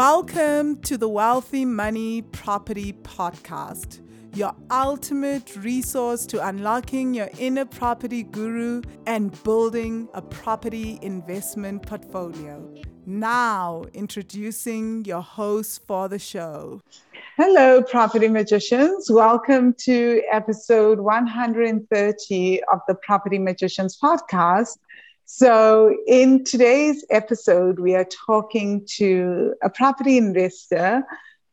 Welcome to the Wealthy Money Property Podcast, your ultimate resource to unlocking your inner property guru and building a property investment portfolio. Now, introducing your host for the show. Hello, property magicians. Welcome to episode 130 of the Property Magicians podcast. So, in today's episode, we are talking to a property investor,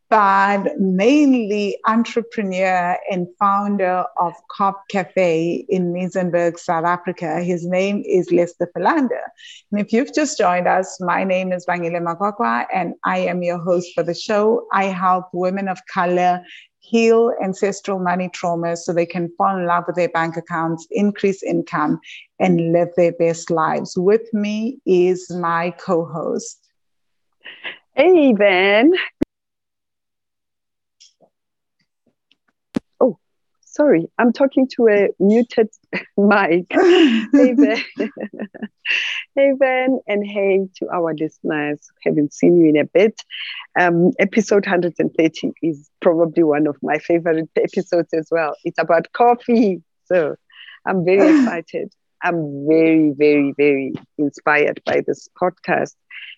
but mainly entrepreneur and founder of Cop Cafe in Muizenberg, South Africa. His name is Lester Philander. And if you've just joined us, my name is Vangile Makwakwa, and I am your host for the show. I help women of color heal ancestral money traumas so they can fall in love with their bank accounts, increase income, and live their best lives. With me is my co host. Hey, Ben. Sorry, I'm talking to a muted mic. hey, Ben. hey, Ben, and hey to our listeners. Haven't seen you in a bit. Um, episode 130 is probably one of my favorite episodes as well. It's about coffee. So I'm very excited. I'm very, very, very inspired by this podcast.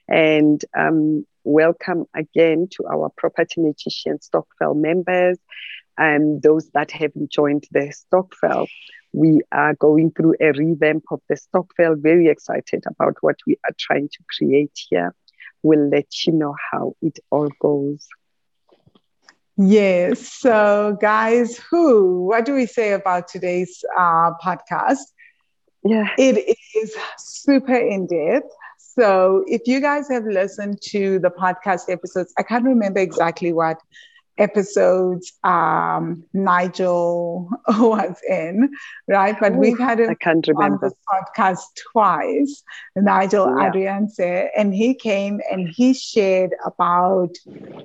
And um, welcome again to our Property Magician Stokvel members and those that haven't joined the Stokvel. We are going through a revamp of the Stokvel. Very excited about what we are trying to create here. We'll let you know how it all goes. Yes. So, guys, who, what do we say about today's uh, podcast? Yeah. It is super in depth. So if you guys have listened to the podcast episodes, I can't remember exactly what episodes um, Nigel was in, right? But Ooh, we've had him I can't remember. on this podcast twice, Nigel yeah. Adrianse, and he came and he shared about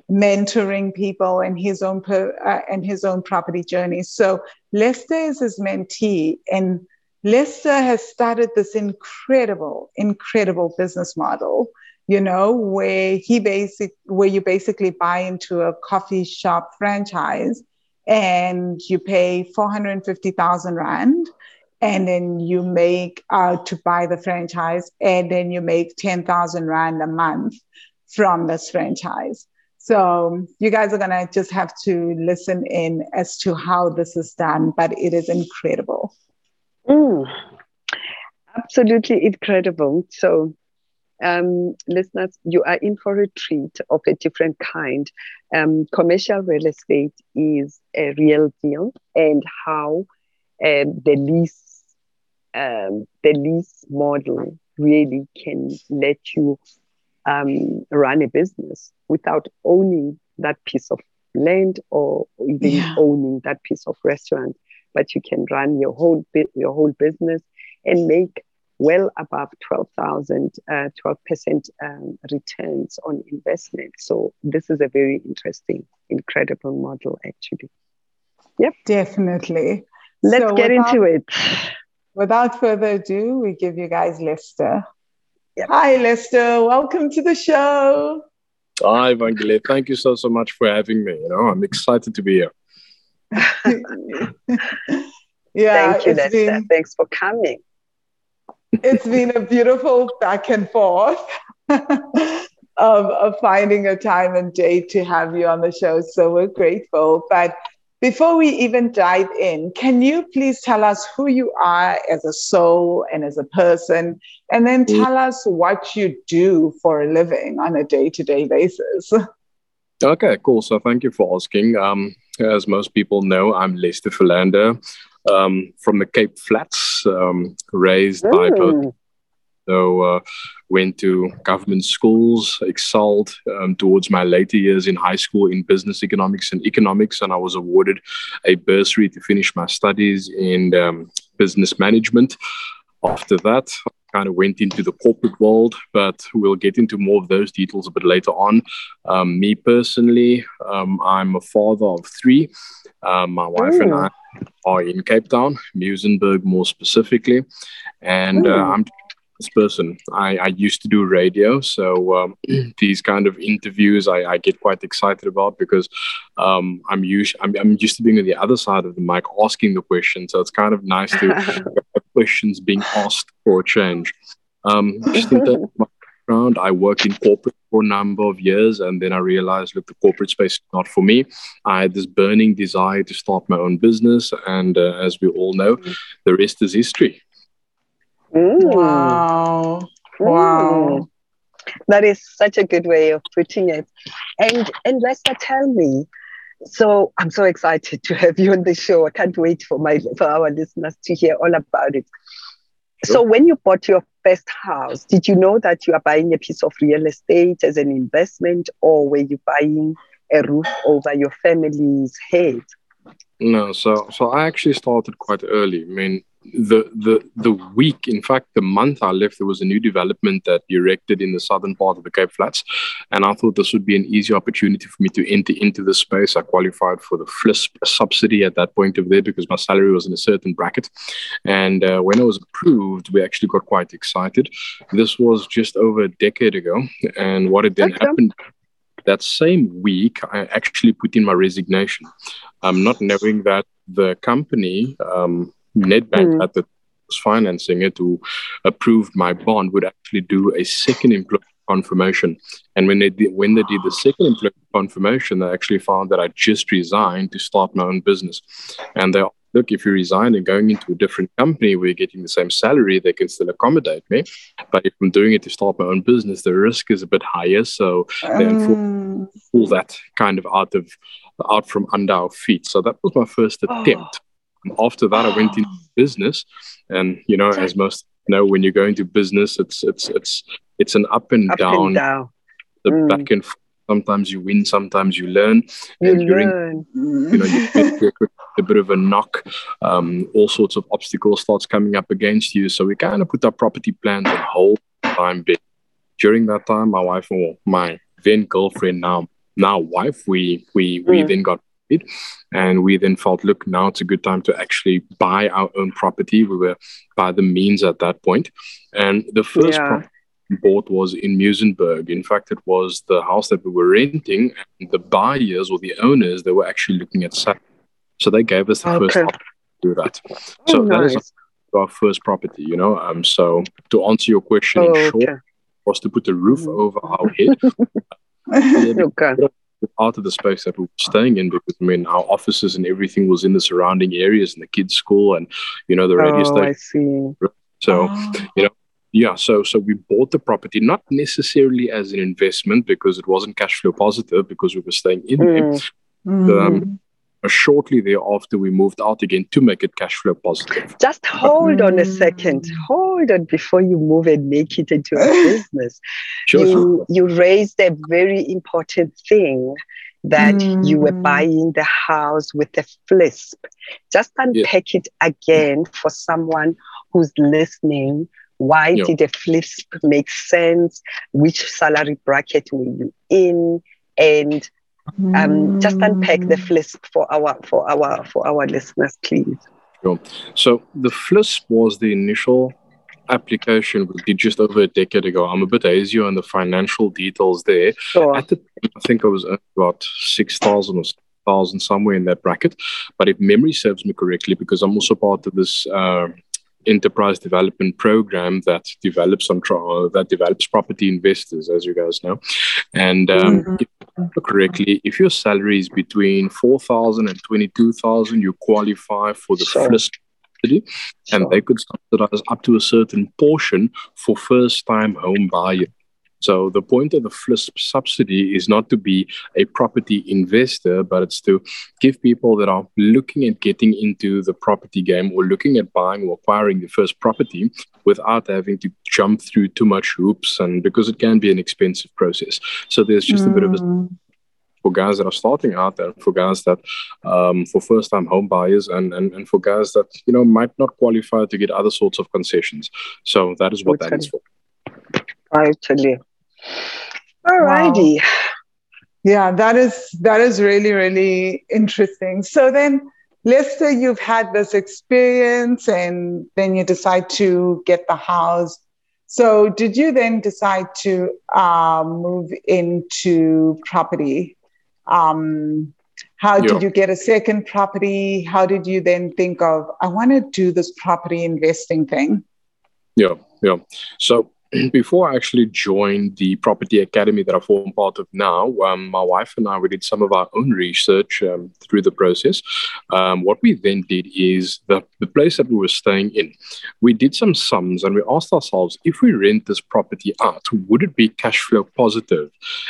mentoring people and his own per, uh, and his own property journey. So Lester is his mentee, and Lester has started this incredible, incredible business model, you know, where he basic where you basically buy into a coffee shop franchise and you pay 450,000 rand and then you make uh, to buy the franchise and then you make 10,000 rand a month from this franchise. So you guys are going to just have to listen in as to how this is done, but it is incredible. Mm, absolutely incredible. So, um, listeners, you are in for a treat of a different kind. Um, commercial real estate is a real deal, and how um, the lease um, the lease model really can let you um, run a business without owning that piece of land or even yeah. owning that piece of restaurant but you can run your whole your whole business and make well above 12,000, uh, 12% um, returns on investment. So this is a very interesting, incredible model, actually. Yep. Definitely. Let's so get without, into it. Without further ado, we give you guys Lester. Yep. Hi, Lester. Welcome to the show. Hi, Vangile. Thank you so, so much for having me. You know, I'm excited to be here. yeah, thank you, Lester. Been, Thanks for coming. It's been a beautiful back and forth of, of finding a time and date to have you on the show. So we're grateful. But before we even dive in, can you please tell us who you are as a soul and as a person? And then mm. tell us what you do for a living on a day to day basis. Okay, cool. So thank you for asking. Um, as most people know, I'm Lester Philander um, from the Cape Flats, um, raised by both. So uh, went to government schools, excelled um, towards my later years in high school in business economics and economics, and I was awarded a bursary to finish my studies in um, business management. After that, I kind of went into the corporate world, but we'll get into more of those details a bit later on. Um, me personally, um, I'm a father of three. Um, my wife Ooh. and I are in Cape Town, Muizenberg more specifically, and uh, I'm this person. I, I used to do radio, so um, these kind of interviews I, I, get quite excited about because um, I'm used I'm, I'm, used to being on the other side of the mic asking the questions. So it's kind of nice to have questions being asked for a change. Um, just in terms of my background, I worked in corporate for a number of years, and then I realized, look, the corporate space is not for me. I had this burning desire to start my own business, and uh, as we all know, mm. the rest is history. Mm. Wow. Wow. That is such a good way of putting it. And and Lester, tell me. So I'm so excited to have you on the show. I can't wait for my for our listeners to hear all about it. So when you bought your first house, did you know that you are buying a piece of real estate as an investment, or were you buying a roof over your family's head? No, so so I actually started quite early. I mean, the the the week, in fact, the month I left, there was a new development that erected in the southern part of the Cape Flats, and I thought this would be an easy opportunity for me to enter into the space. I qualified for the FLISP subsidy at that point of there because my salary was in a certain bracket, and uh, when I was approved, we actually got quite excited. This was just over a decade ago, and what had then okay. happened that same week, I actually put in my resignation, um, not knowing that the company um, Nedbank mm. at the was financing it who approved my bond would actually do a second employment confirmation. And when they did, when they did the second employment confirmation, they actually found that I just resigned to start my own business. And they look, if you resign and going into a different company where you're getting the same salary, they can still accommodate me. But if I'm doing it to start my own business, the risk is a bit higher. So they um. pull that kind of out of out from under our feet. So that was my first oh. attempt. Oh after that, I went into business, and you know, as most know, when you go into business, it's it's it's it's an up and up down, and down. the mm. back and forth. Sometimes you win, sometimes you learn. You and learn. you know, you get a bit of a knock. Um, all sorts of obstacles starts coming up against you. So we kind of put our property plans on hold time. But during that time, my wife or my then girlfriend, now now wife, we we mm. we then got married and we then felt, look, now it's a good time to actually buy our own property. We were by the means at that point. And the first yeah. property bought was in Muizenberg. In fact, it was the house that we were renting, and the buyers or the owners, they were actually looking at selling. So they gave us the okay. first option to do that. Oh, so nice. that is our first property, you know. Um, so to answer your question oh, in short, okay. was to put a roof mm. over our head. okay out of the space that we were staying in because I mean our offices and everything was in the surrounding areas and the kids' school and you know the radio oh, station. I see. So oh. you know yeah so so we bought the property not necessarily as an investment because it wasn't cash flow positive because we were staying in mm. there. Mm. Um, shortly thereafter we moved out again to make it cash flow positive just hold on a second hold on before you move and make it into a business sure. you you raised a very important thing that mm. you were mm. buying the house with a FLISP just unpack yeah. it again for someone who's listening why yeah. did the FLISP make sense which salary bracket were you in and um, just unpack the mm. FLISP for our for our for our listeners, please. Sure. So the FLISP was the initial application we did just over a decade ago. I'm a bit hazy on the financial details there. Sure. At the I think I was about six thousand or thousand somewhere in that bracket. But if memory serves me correctly, because I'm also part of this uh, enterprise development program that develops on trial, that develops property investors, as you guys know. And um, mm-hmm. if correctly, if your salary is between four thousand and twenty-two thousand, you qualify for the sure. FLISP and they could subsidize up to a certain portion for first-time home buyers. So the point of the FLISP subsidy is not to be a property investor, but it's to give people that are looking at getting into the property game or looking at buying or acquiring the first property without having to jump through too much hoops and because it can be an expensive process. So there's just mm. a bit of a mm. for guys that are starting out and for guys that um, for first time home buyers and, and and for guys that you know might not qualify to get other sorts of concessions so that is what that is for Totally. All righty. Wow. Yeah, that is that is really really interesting. So then, Lester, you've had this experience, and then you decide to get the house. So, did you then decide to uh, move into property? Um, how yeah. did you get a second property? How did you then think of, I want to do this property investing thing? Yeah, yeah. So before I actually joined the property academy that I form part of now, um, my wife and I we did some of our own research um, through the process. Um, what we then did is the, the place that we were staying in, we did some sums and we asked ourselves if we rent this property out, would it be cash flow positive?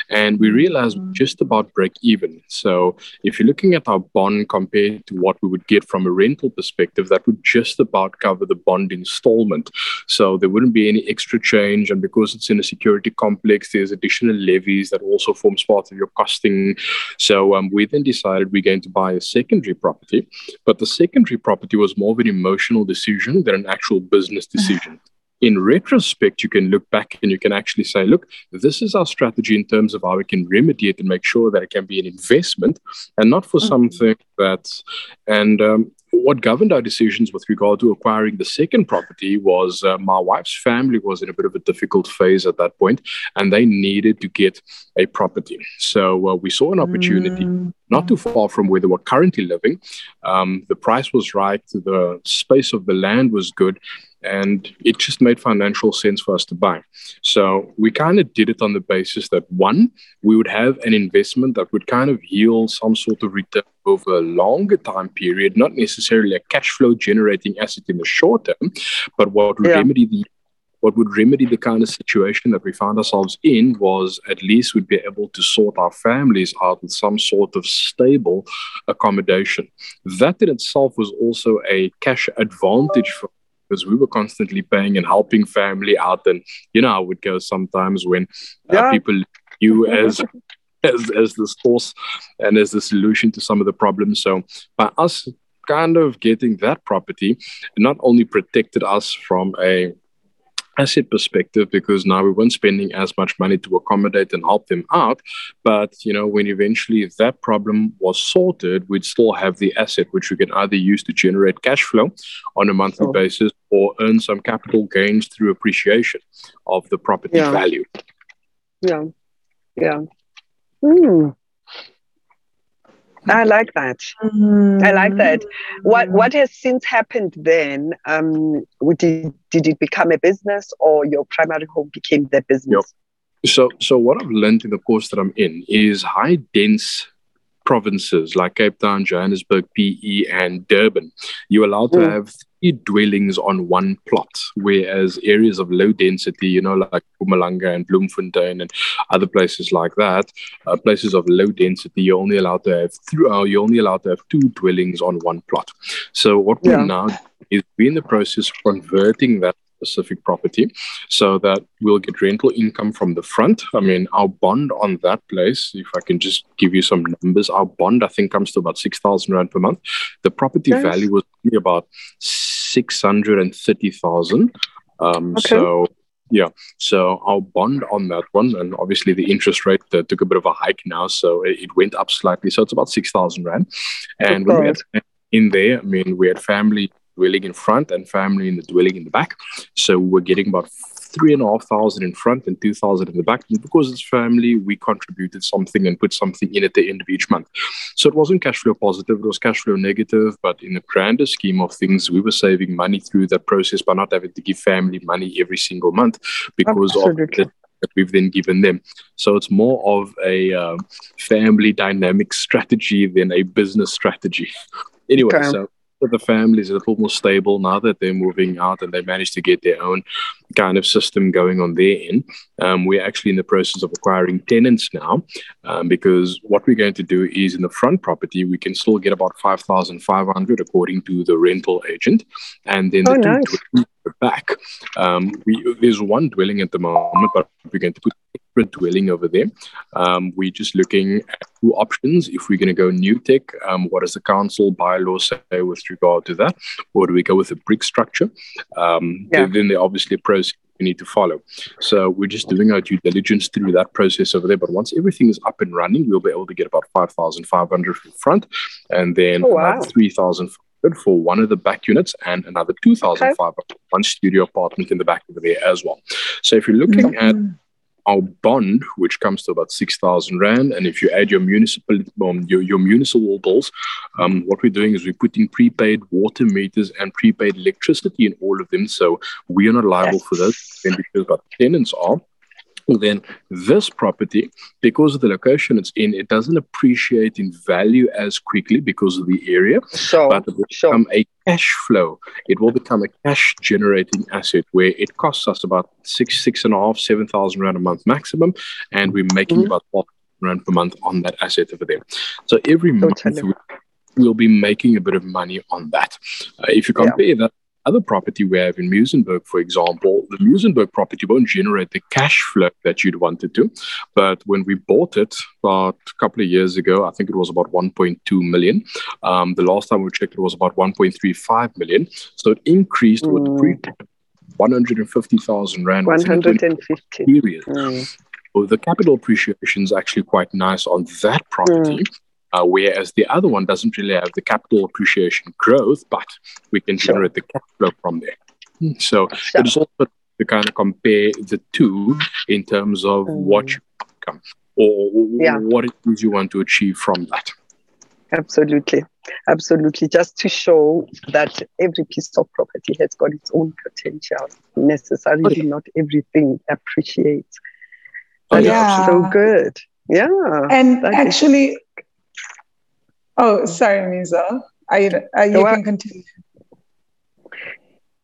And we realized mm-hmm. just about break even. So if you're looking at our bond compared to what we would get from a rental perspective, that would just about cover the bond installment. So there wouldn't be any extra change range. And because it's in a security complex, there's additional levies that also forms part of your costing. So um, we then decided we're going to buy a secondary property. But the secondary property was more of an emotional decision than an actual business decision. in retrospect, you can look back and you can actually say, look, this is our strategy in terms of how we can remedy it and make sure that it can be an investment and not for mm-hmm. something that's, and um, what governed our decisions with regard to acquiring the second property was uh, my wife's family was in a bit of a difficult phase at that point, and they needed to get a property. So uh, we saw an opportunity mm. Not too far from where they were currently living. Um, the price was right, the space of the land was good, and it just made financial sense for us to buy. So we kind of did it on the basis that one, we would have an investment that would kind of yield some sort of return over a longer time period, not necessarily a cash flow generating asset in the short term, but what would yeah. remedy the what would remedy the kind of situation that we found ourselves in was at least we'd be able to sort our families out with some sort of stable accommodation. That in itself was also a cash advantage for because we were constantly paying and helping family out. And you know, I would go sometimes when uh, yeah. people you as as as the source and as the solution to some of the problems. So by us kind of getting that property, not only protected us from a asset perspective because now we weren't spending as much money to accommodate and help them out. But you know, when eventually that problem was sorted, we'd still have the asset which we can either use to generate cash flow on a monthly basis or earn some capital gains through appreciation of the property yeah. value. Yeah. Yeah. Mm. I like that. Mm. I like that. What what has since happened then? Um, did, did it become a business or your primary home became the business? Yep. So so what I've learned in the course that I'm in is high dense provinces like Cape Town, Johannesburg, PE, and Durban. You're allowed to mm. have dwellings on one plot, whereas areas of low density, you know, like Mpumalanga and Bloemfontein and other places like that, uh, places of low density, you're only allowed to have through, uh, you're only allowed to have two dwellings on one plot. So what yeah. we're now is we're in the process of converting that specific property so that we'll get rental income from the front. I mean, our bond on that place, if I can just give you some numbers, our bond I think comes to about 6,000 Rand per month. The property nice. value was about 630,000. Um, okay. So, yeah, so our bond on that one, and obviously the interest rate uh, took a bit of a hike now, so it, it went up slightly. So it's about 6,000 Rand. And when we had in there, I mean, we had family dwelling in front and family in the dwelling in the back. So we're getting about three and a half thousand in front and two thousand in the back. And because it's family, we contributed something and put something in at the end of each month. So it wasn't cash flow positive, it was cash flow negative. But in the grander scheme of things, we were saving money through that process by not having to give family money every single month because Absolutely. of the that we've then given them. So it's more of a uh, family dynamic strategy than a business strategy. Anyway, okay. so the family is a little more stable now that they're moving out and they managed to get their own kind of system going on their end. Um, we're actually in the process of acquiring tenants now um, because what we're going to do is in the front property, we can still get about 5,500 according to the rental agent. And then oh, the nice back. Um, we, there's one dwelling at the moment, but we're going to put different dwelling over there. Um, we're just looking at two options. If we're going to go new tech, um, what does the council bylaw say with regard to that? Or do we go with a brick structure? Um, yeah. Then there obviously a process we need to follow. So we're just doing our due diligence through that process over there. But once everything is up and running, we'll be able to get about 5,500 from front and then oh, wow. 3,000 rented for one of the back units and another 2,500 okay. one studio apartment in the back over there as well. So if you're looking mm-hmm. at our bond, which comes to about six thousand rand, and if you add your municipal um, your, your municipal bills, um, what we're doing is we're putting prepaid water meters and prepaid electricity in all of them. So we are not liable yes. for this, because but tenants are then this property, because of the location it's in, it doesn't appreciate in value as quickly because of the area. So, but it will sure. become a cash flow. It will become a cash generating asset where it costs us about six, six and a half, seven thousand rand a month maximum, and we're making mm-hmm. about twelve rand per month on that asset over there. So every totally. month we, will be making a bit of money on that. Uh, if you compare yeah. that other property we have in Muizenberg, for example, the Muizenberg property won't generate the cash flow that you'd want it to. But when we bought it about a couple of years ago, I think it was about 1.2 million. Um, the last time we checked, it was about 1.35 million. So it increased mm. with pre 150,000 Rand. 150. Period. Mm. So the capital appreciation is actually quite nice on that property. Mm uh, whereas the other one doesn't really have the capital appreciation growth, but we can sure. generate the cash flow from there. Hmm, so sure. it is also to kind of compare the two in terms of mm. what you come or yeah. what it is you want to achieve from that. Absolutely. Absolutely. Just to show that every piece of property has got its own potential. Necessarily, okay. not everything appreciates. Oh, yeah. so good. Yeah. And actually, Oh, sorry, Miza. I, uh, you can continue.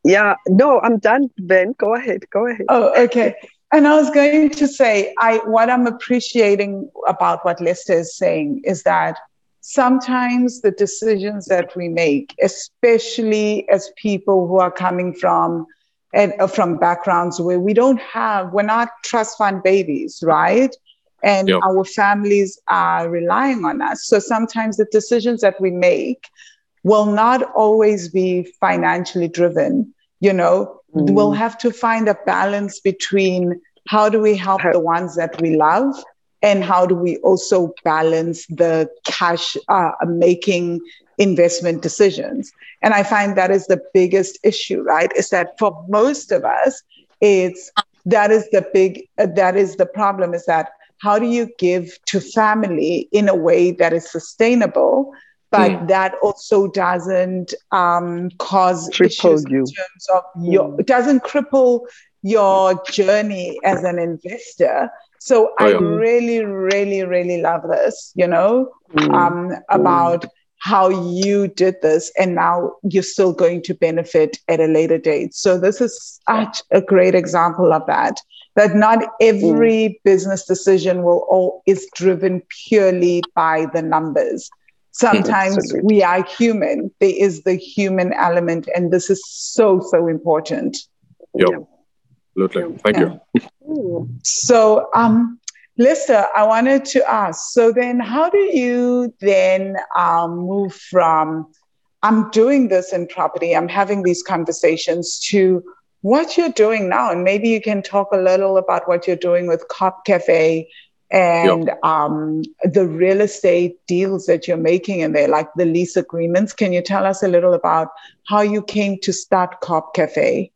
Yeah, no, I'm done, Ben. Go ahead. Go ahead. Oh, okay. And I was going to say, I what I'm appreciating about what Lester is saying is that sometimes the decisions that we make, especially as people who are coming from and uh, from backgrounds where we don't have, we're not trust fund babies, right? And yep. our families are relying on us. So sometimes the decisions that we make will not always be financially driven. You know, mm. we'll have to find a balance between how do we help the ones that we love and how do we also balance the cash uh, making investment decisions and i find that is the biggest issue right is that for most of us it's that is the big uh, that is the problem is that how do you give to family in a way that is sustainable but mm. that also doesn't um, cause cripple issues you. in terms of your mm. it doesn't cripple your journey as an investor so oh, i really really really love this you know mm. um, about how you did this and now you're still going to benefit at a later date so this is such a great example of that that not every mm. business decision will all is driven purely by the numbers sometimes we are human there is the human element and this is so so important yep. yeah absolutely thank yeah. you so um Lester, I wanted to ask so then, how do you then um, move from I'm doing this in property, I'm having these conversations to what you're doing now. And maybe you can talk a little about what you're doing with Cop Cafe and yep. um, the real estate deals that you're making in there, like the lease agreements. Can you tell us a little about how you came to start Cop Cafe?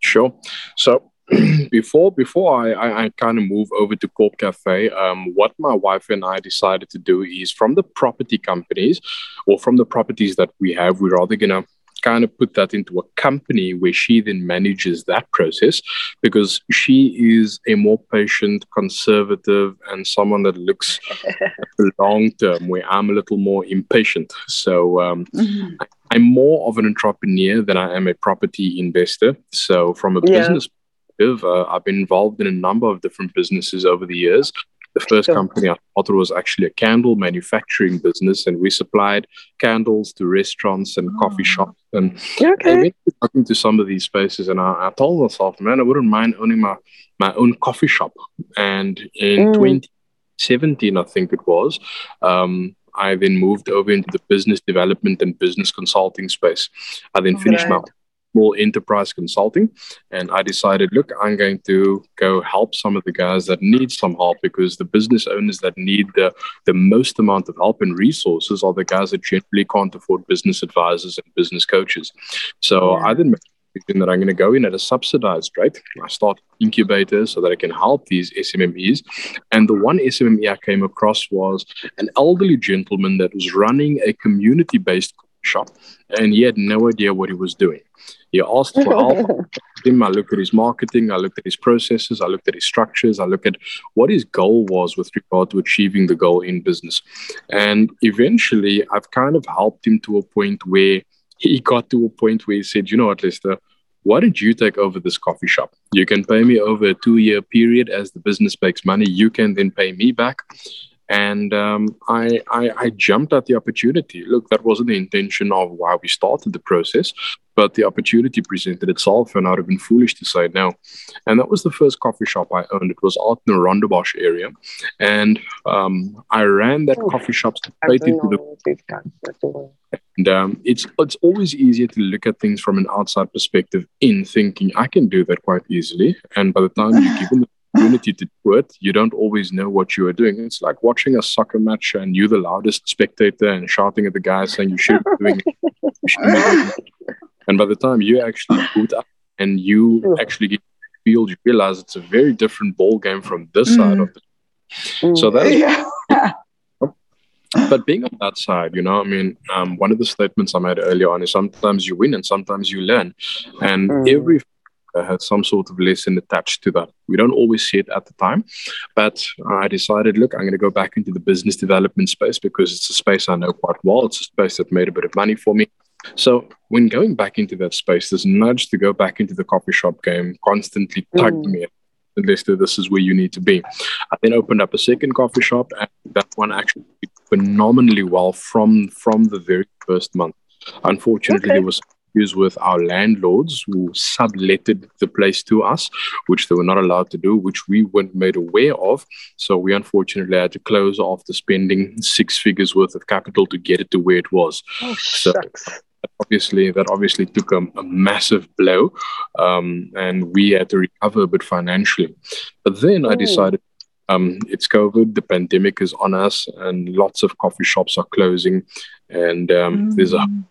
Sure. So before before I, I, I kind of move over to Corp Cafe, um, what my wife and I decided to do is from the property companies or from the properties that we have, we're rather gonna kind of put that into a company where she then manages that process because she is a more patient, conservative, and someone that looks at the long term, where I'm a little more impatient. So um, mm-hmm. I'm more of an entrepreneur than I am a property investor. So, from a yeah. business uh, I've been involved in a number of different businesses over the years. The first sure. company I started was actually a candle manufacturing business, and we supplied candles to restaurants and oh. coffee shops. And okay. I went talking to some of these spaces, and I, I, told myself, man, I wouldn't mind owning my, my own coffee shop. And in mm. 2017, I think it was, um, I then moved over into the business development and business consulting space. I then finished right. my small enterprise consulting. And I decided, look, I'm going to go help some of the guys that need some help because the business owners that need the, the most amount of help and resources are the guys that generally can't afford business advisors and business coaches. So yeah. I then that I'm going to go in at a subsidized rate. I start incubators so that I can help these SMMEs. And the one SMME I came across was an elderly gentleman that was running a community based shop and he had no idea what he was doing. He asked for help. him. I looked at his marketing, I looked at his processes, I looked at his structures, I looked at what his goal was with regard to achieving the goal in business. And eventually, I've kind of helped him to a point where he got to a point where he said, you know what, Lester, why don't you take over this coffee shop? You can pay me over a two year period as the business makes money. You can then pay me back. And um, I, I, I jumped at the opportunity. Look, that wasn't the intention of why we started the process, but the opportunity presented itself, and I'd have been foolish to say no. And that was the first coffee shop I owned. It was out in the Rondebosch area, and um, I ran that oh, coffee shop straight into the. And um, it's it's always easier to look at things from an outside perspective in thinking I can do that quite easily. And by the time you give them the opportunity to do it, you don't always know what you are doing. It's like watching a soccer match and you're the loudest spectator and shouting at the guy saying you should be doing it. And by the time you actually boot up and you actually get field, you realize it's a very different ball game from this mm. side of the. Mm. So that is yeah but being on that side, you know, I mean, um, one of the statements I made earlier on is sometimes you win and sometimes you learn. And mm. every has some sort of lesson attached to that. We don't always see it at the time, but I decided, look, I'm going to go back into the business development space because it's a space I know quite well. It's a space that made a bit of money for me. So when going back into that space, this nudge to go back into the coffee shop game constantly tugged mm. me Lester, this is where you need to be. I then opened up a second coffee shop, and that one actually did phenomenally well from from the very first month. Unfortunately, okay. there was issues with our landlords who subletted the place to us, which they were not allowed to do, which we weren't made aware of. So we unfortunately had to close after spending six figures worth of capital to get it to where it was. Oh, so, shucks obviously that obviously took a, a massive blow um, and we had to recover a bit financially but then i decided um, it's covid the pandemic is on us and lots of coffee shops are closing and um, mm. there's a mm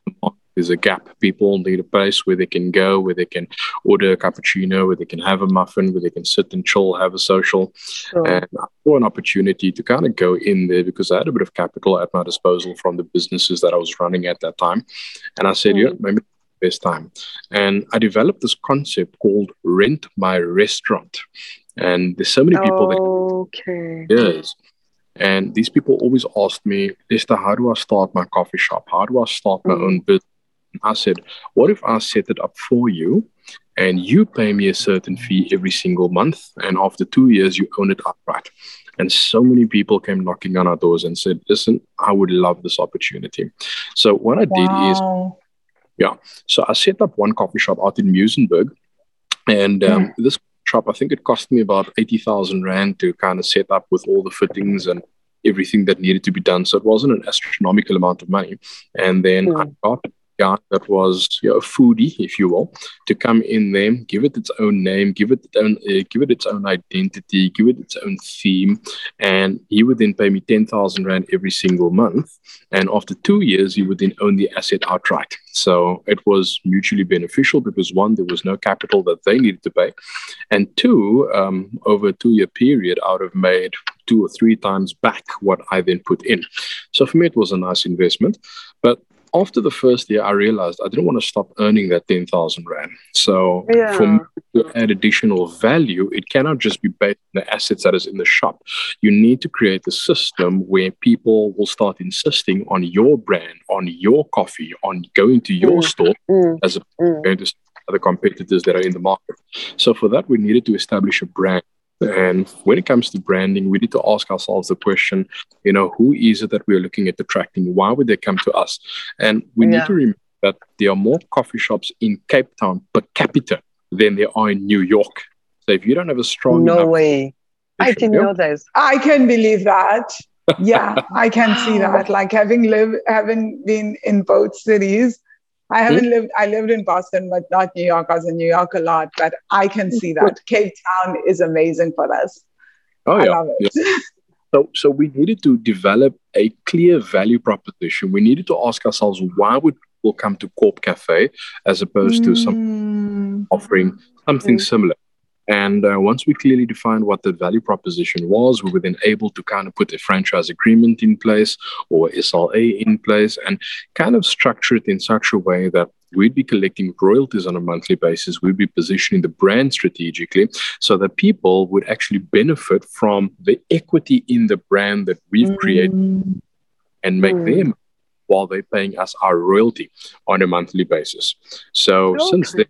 there's a gap. People need a place where they can go, where they can order a cappuccino, where they can have a muffin, where they can sit and chill, have a social. Sure. And I saw an opportunity to kind of go in there because I had a bit of capital at my disposal from the businesses that I was running at that time. And I said, mm. yeah, maybe best time. And I developed this concept called rent my restaurant. And there's so many people okay. that Okay. yes. And these people always ask me, Lester, how do I start my coffee shop? How do I start my mm. own business? I said, What if I set it up for you and you pay me a certain fee every single month? And after two years, you own it outright. And so many people came knocking on our doors and said, Listen, I would love this opportunity. So what I wow. did is, yeah, so I set up one coffee shop out in Muizenberg. And um, mm. this shop, I think it cost me about 80,000 Rand to kind of set up with all the fittings and everything that needed to be done. So it wasn't an astronomical amount of money. And then mm. I got guy that was you know, a foodie, if you will, to come in there, give it its own name, give it its own, uh, give it its own identity, give it its own theme, and he would then pay me ten thousand rand every single month. And after two years, he would then own the asset outright. So it was mutually beneficial because one, there was no capital that they needed to pay, and two, um, over a two-year period, I would have made two or three times back what I then put in. So for me, it was a nice investment. After the first year, I realized I didn't want to stop earning that 10,000 Rand. So yeah. for me to add additional value, it cannot just be based on the assets that is in the shop. You need to create a system where people will start insisting on your brand, on your coffee, on going to your mm. store mm. as opposed mm. to other competitors that are in the market. So for that, we needed to establish a brand and when it comes to branding, we need to ask ourselves the question, you know, who is it that we're looking at attracting? Why would they come to us? And we yeah. need to remember that there are more coffee shops in Cape Town per capita than there are in New York. So if you don't have a strong no way, I didn't know this. I can believe that. yeah, I can see that. Like having lived, having been in both cities, I haven't lived, I lived in Boston, but not New York. I was in New York a lot, but I can see that. Cape Town is amazing for us. Oh, I yeah. yeah. So, so we needed to develop a clear value proposition. We needed to ask ourselves why would people come to Corp Cafe as opposed mm. to some mm. offering something mm. similar. And uh, once we clearly defined what the value proposition was, we were then able to kind of put a franchise agreement in place or SLA in place and kind of structure it in such a way that we'd be collecting royalties on a monthly basis. We'd be positioning the brand strategically so that people would actually benefit from the equity in the brand that we've mm. created and make mm. them while they're paying us our royalty on a monthly basis. So okay. since then,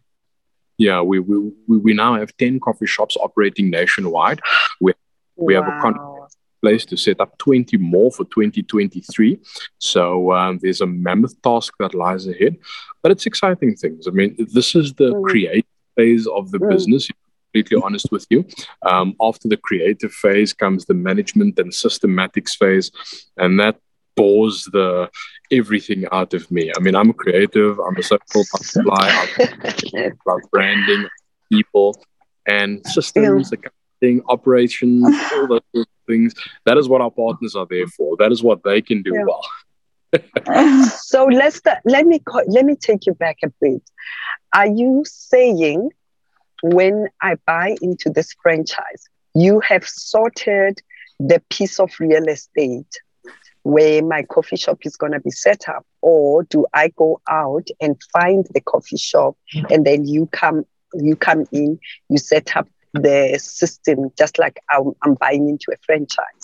yeah, we, we we now have 10 coffee shops operating nationwide. We, we wow. have a contract place to set up 20 more for 2023. So um, there's a mammoth task that lies ahead, but it's exciting things. I mean, this is the mm. creative phase of the mm. business. Completely honest with you. Um, after the creative phase comes the management and systematics phase, and that bores the everything out of me. I mean, I'm a creative, I'm a social butterfly, I'm about branding, people, and systems, accounting, operations, all those sort of things. That is what our partners are there for. That is what they can do yeah. well. so let's let me let me take you back a bit. Are you saying when I buy into this franchise, you have sorted the piece of real estate where my coffee shop is going to be set up or do i go out and find the coffee shop mm-hmm. and then you come you come in you set up the system just like i'm, I'm buying into a franchise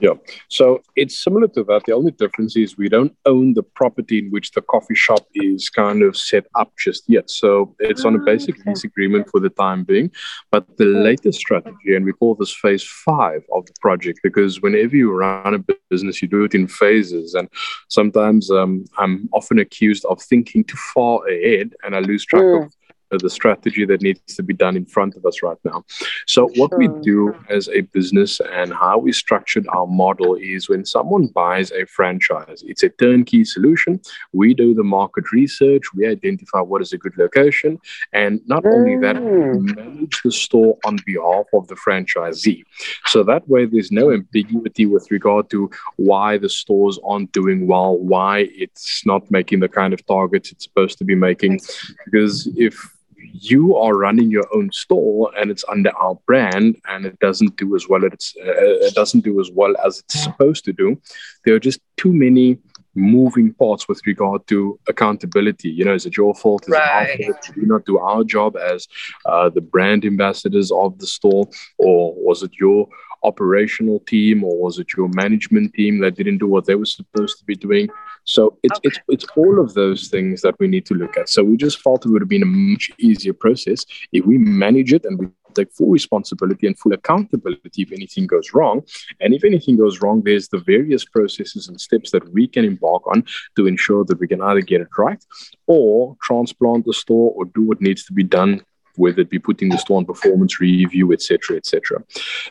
yeah. So it's similar to that. The only difference is we don't own the property in which the coffee shop is kind of set up just yet. So it's on a ah, basic okay. lease agreement for the time being. But the latest strategy, and we call this phase five of the project, because whenever you run a business, you do it in phases. And sometimes um, I'm often accused of thinking too far ahead and I lose track mm. of the strategy that needs to be done in front of us right now. So, what sure. we do as a business and how we structured our model is when someone buys a franchise, it's a turnkey solution. We do the market research, we identify what is a good location, and not mm. only that, we mm. manage the store on behalf of the franchisee. So that way, there's no ambiguity with regard to why the stores aren't doing well, why it's not making the kind of targets it's supposed to be making. Because if you are running your own store and it's under our brand and it doesn't do as well as it's, uh, it doesn't do as well as it's supposed to do there are just too many moving parts with regard to accountability. You know is it your fault? Is right. it our fault? Did we not do our job as uh, the brand ambassadors of the store or was it your operational team or was it your management team that didn't do what they were supposed to be doing so it's okay. it's it's all of those things that we need to look at. So we just felt it would have been a much easier process if we manage it and we take full responsibility and full accountability if anything goes wrong. And if anything goes wrong, there's the various processes and steps that we can embark on to ensure that we can either get it right or transplant the store or do what needs to be done whether it be putting the store on performance review, etc., etc.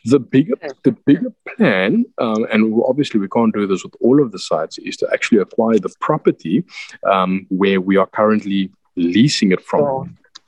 The bigger the bigger plan, um, and obviously we can't do this with all of the sites, is to actually acquire the property um, where we are currently leasing it from. Oh.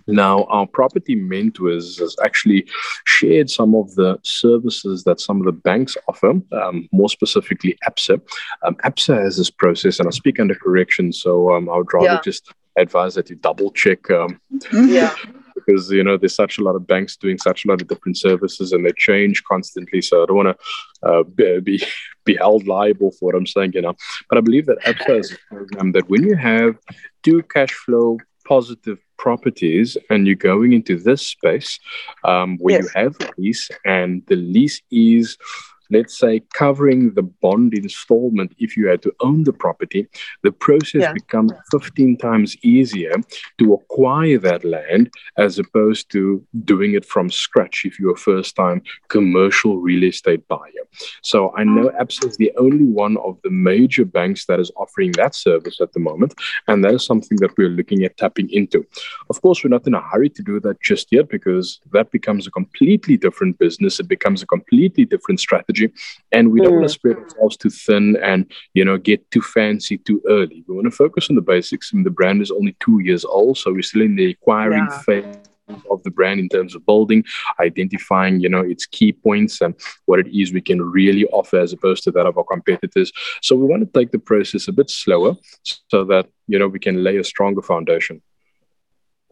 Now, our property mentors has actually shared some of the services that some of the banks offer, um, more specifically ABSA. Um, ABSA has this process, and I speak under correction, so um, I would rather yeah. just advise that you double check um, yeah because you know there's such a lot of banks doing such a lot of different services and they change constantly. So I don't want to uh, be be held liable for what I'm saying, you know. But I believe that ABSA is a program that when you have two cash flow positive properties and you're going into this space um, where yes. you have a lease and the lease is let's say, covering the bond installment if you had to own the property, the process yeah. becomes 15 times easier to acquire that land as opposed to doing it from scratch if you're a first time commercial real estate buyer. So I know mm. ABSA is the only one of the major banks that is offering that service at the moment. And that is something that we're looking at tapping into. Of course, we're not in a hurry to do that just yet because that becomes a completely different business. It becomes a completely different strategy strategy. And we don't want to mm. spread ourselves too thin and, you know, get too fancy too early. We want to focus on the basics. I mean, the brand is only two years old, so we're still in the acquiring yeah. phase of the brand in terms of building, identifying, you know, its key points and what it is we can really offer as opposed to that of our competitors. So we want to take the process a bit slower so that, you know, we can lay a stronger foundation.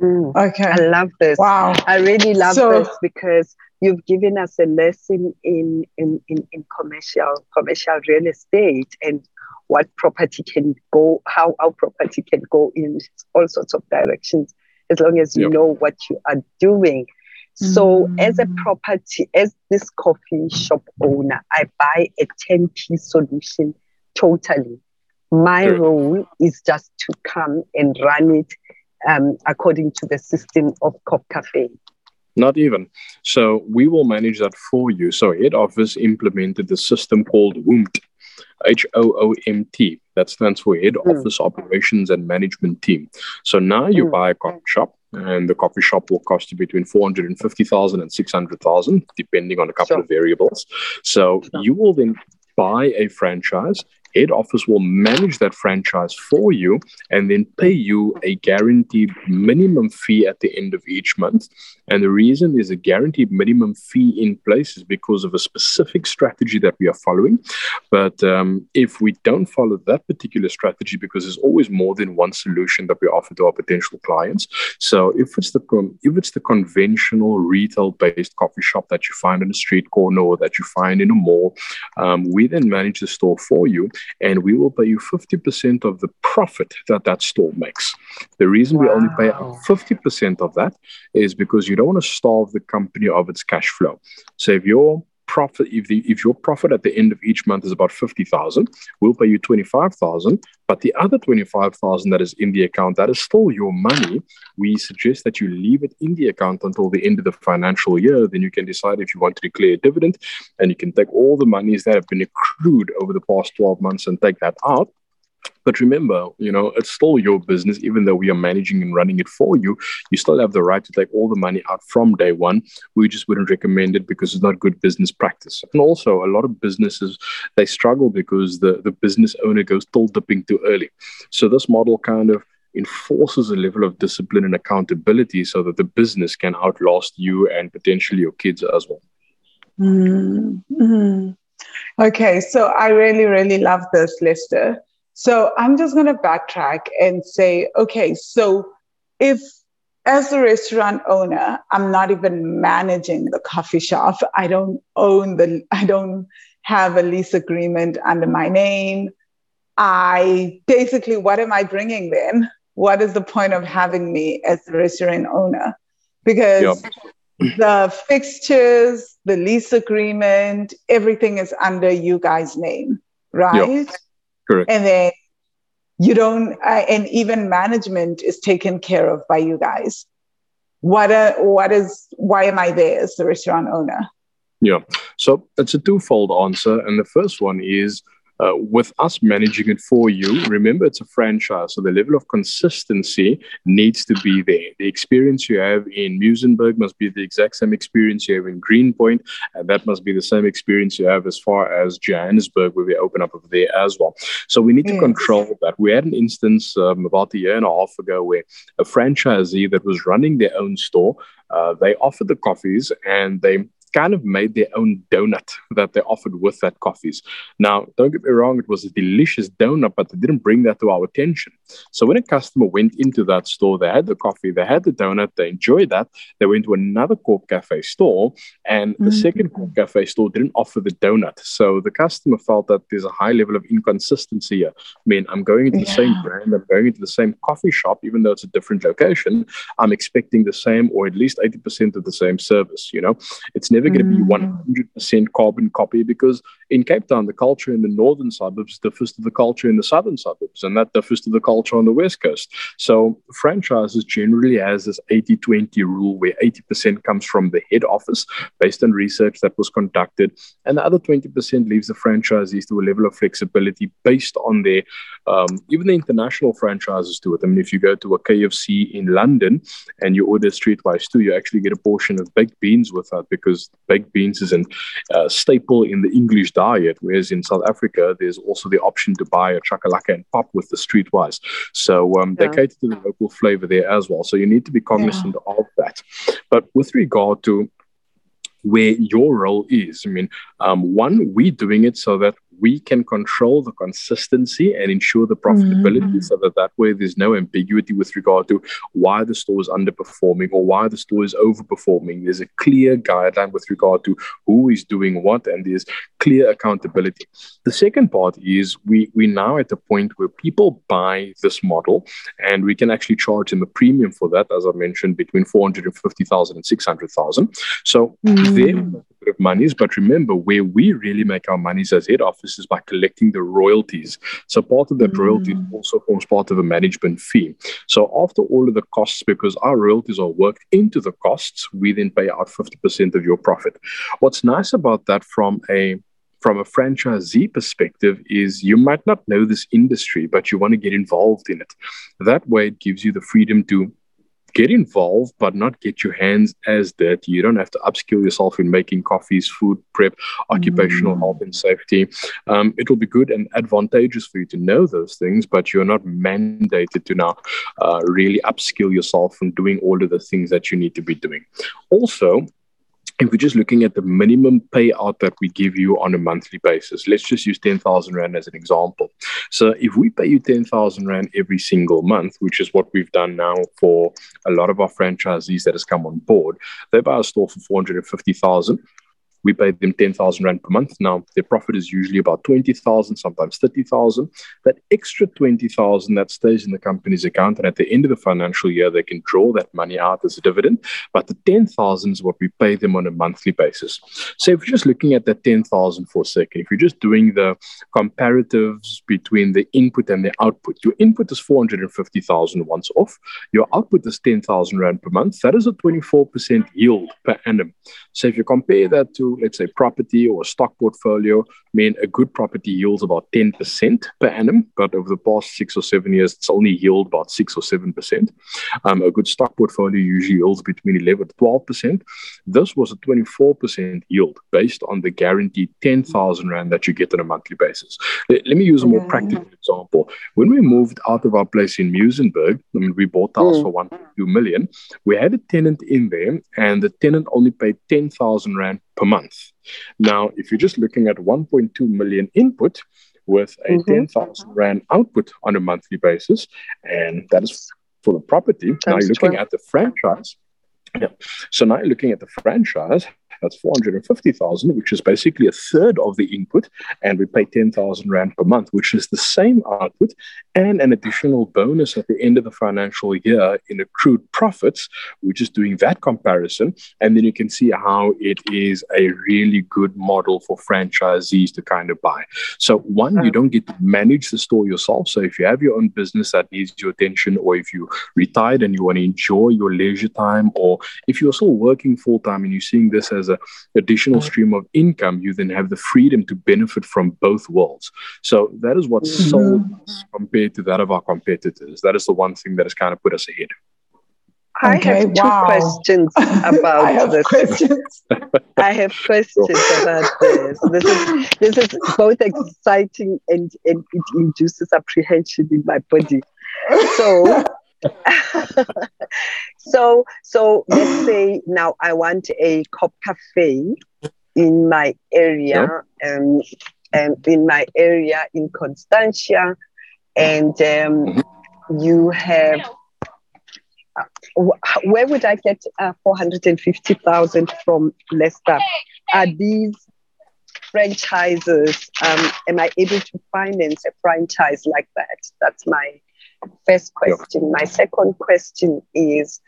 Mm, okay. I love this. Wow. I really love so, this because you've given us a lesson in, in, in, in commercial commercial real estate and what property can go, how our property can go in all sorts of directions as long as you yep. know what you are doing. So, mm. as a property, as this coffee shop owner, I buy a 10 piece solution totally. My sure. role is just to come and run it um, according to the system of Cop Cafe. Not even. So, we will manage that for you. So, head office implemented the system called HOOMT. H O O M T. That stands for Head mm. Office Operations and Management Team. So now you mm. buy a coffee shop, and the coffee shop will cost you between 450,000 and 600,000, depending on a couple sure. of variables. So sure. you will then buy a franchise head office will manage that franchise for you and then pay you a guaranteed minimum fee at the end of each month. And the reason there's a guaranteed minimum fee in place is because of a specific strategy that we are following. But um, if we don't follow that particular strategy, because there's always more than one solution that we offer to our potential clients. So if it's the if it's the conventional retail-based coffee shop that you find in a street corner or that you find in a mall, um, we then manage the store for you and we will pay you 50% of the profit that that store makes. The reason wow. we only pay 50% of that is because you don't want to starve the company of its cash flow. So if your profit if the if your profit at the end of each month is about 50,000 we'll pay you 25,000 but the other 25,000 that is in the account that is still your money we suggest that you leave it in the account until the end of the financial year. Then you can decide if you want to declare a dividend and you can take all the monies that have been accrued over the past 12 months and take that out but remember, you know, it's still your business, even though we are managing and running it for you. You still have the right to take all the money out from day one. We just wouldn't recommend it because it's not good business practice. And also, a lot of businesses they struggle because the the business owner goes till dipping too early. So this model kind of enforces a level of discipline and accountability so that the business can outlast you and potentially your kids as well. Mm-hmm. Okay, so I really, really love this, Lester. So I'm just going to backtrack and say, okay, so if as a restaurant owner, I'm not even managing the coffee shop. I don't own the, I don't have a lease agreement under my name. I basically, what am I bringing then? What is the point of having me as the restaurant owner? Because yep. the fixtures, the lease agreement, everything is under you guys' name, right? Yep. Correct. And then you don't, uh, and even management is taken care of by you guys. What, a, what is, why am I there as the restaurant owner? Yeah. So it's a twofold answer. And the first one is uh, with us managing it for you, remember it's a franchise, so the level of consistency needs to be there. The experience you have in Muizenberg must be the exact same experience you have in Greenpoint, and that must be the same experience you have as far as Johannesburg, where we open up over there as well. So we need to yes. control that. We had an instance um, about a year and a half ago where a franchisee that was running their own store, uh, they offered the coffees and they kind of made their own donut that they offered with that coffees. Now, don't get me wrong, it was a delicious donut, but they didn't bring that to our attention. So when a customer went into that store, they had the coffee, they had the donut, they enjoyed that. They went to another Corp Cafe store, and the mm-hmm. second Corp Cafe store didn't offer the donut. So the customer felt that there's a high level of inconsistency here. I mean, I'm going into yeah. the same brand, I'm going into the same coffee shop, even though it's a different location. I'm expecting the same or at least 80% of the same service. You know, it's never never going to be 100% mm. carbon copy because in Cape Town, the culture in the northern suburbs differs to the culture in the southern suburbs, and that differs to the culture on the west coast. So franchises generally has this 80-20 rule where 80% comes from the head office based on research that was conducted, and the other 20% leaves the franchisees to a level of flexibility based on their um, even the international franchises do it. I mean, if you go to a KFC in London and you order streetwise two, you actually get a portion of baked beans with that because Baked beans is a uh, staple in the English diet, whereas in South Africa, there's also the option to buy a chakalaka and pap with the streetwise. So um, yeah. they cater to the local flavor there as well. So you need to be cognizant yeah. of that. But with regard to where your role is. I mean, um, one, we're doing it so that we can control the consistency and ensure the profitability mm-hmm. so that that way there's no ambiguity with regard to why the store is underperforming or why the store is overperforming there's a clear guideline with regard to who is doing what and there's clear accountability the second part is we we now at the point where people buy this model and we can actually charge them a premium for that as i mentioned between 450000 and 600000 so mm-hmm. there of monies. But remember, where we really make our monies as head office is by collecting the royalties. So part of that mm. royalty also forms part of a management fee. So after all of the costs, because our royalties are worked into the costs, we then pay out 50% of your profit. What's nice about that from a from a franchisee perspective is you might not know this industry, but you want to get involved in it. That way, it gives you the freedom to get involved, but not get your hands as dirty. You don't have to upskill yourself in making coffees, food prep, occupational mm. health and safety. Um, it will be good and advantageous for you to know those things, but you're not mandated to now uh, really upskill yourself in doing all of the things that you need to be doing. Also, if we're just looking at the minimum payout that we give you on a monthly basis, let's just use 10,000 Rand as an example. So if we pay you 10,000 Rand every single month, which is what we've done now for a lot of our franchisees that has come on board, they buy a store for 450,000 we pay them 10,000 Rand per month. Now, their profit is usually about 20,000, sometimes 30,000. That extra 20,000 that stays in the company's account. And at the end of the financial year, they can draw that money out as a dividend. But the 10,000 is what we pay them on a monthly basis. So if you're just looking at that 10,000 for a second, if you're just doing the comparatives between the input and the output, your input is 450,000 once off. Your output is 10,000 Rand per month. That is a 24% yield per annum. So if you compare that to let's say, property or a stock portfolio, I mean, a good property yields about 10% per annum, but over the past six or seven years, it's only yield about six or 7%. Um, a good stock portfolio usually yields between 11 to 12%. This was a 24% yield based on the guaranteed 10,000 Rand that you get on a monthly basis. Let, let me use a more practical example. When we moved out of our place in Muizenberg, I mean, we bought the house mm. for 1.2 million, we had a tenant in there, and the tenant only paid 10,000 Rand per month. Now, if you're just looking at 1.2 million input with a mm-hmm. 10,000 Rand output on a monthly basis, and that is for the property. Now you're looking 12. at the franchise. Yeah. So now you're looking at the franchise that's 450,000, which is basically a third of the input. And we pay 10,000 Rand per month, which is the same output and an additional bonus at the end of the financial year in accrued profits. We're just doing that comparison. And then you can see how it is a really good model for franchisees to kind of buy. So, one, you mm. don't get to manage the store yourself. So, if you have your own business that needs your attention, or if you retired and you want to enjoy your leisure time, or if you're still working full time and you're seeing this as an additional stream of income, you then have the freedom to benefit from both worlds. So, that is what's mm-hmm. sold compared compared to that of our competitors. That is the one thing that has kind of put us ahead. I okay, have two wow. questions about I have this. Questions. I have questions about this. This is this is both exciting and, and it induces apprehension in my body. So so so let's say now I want a cop cafe in my area and um, um, in my area in Constantia and um, mm-hmm. you have uh, where would I get uh, 450,000 from Lester? Are these franchises? Um, am I able to finance a franchise like that? That's my first question. My second question is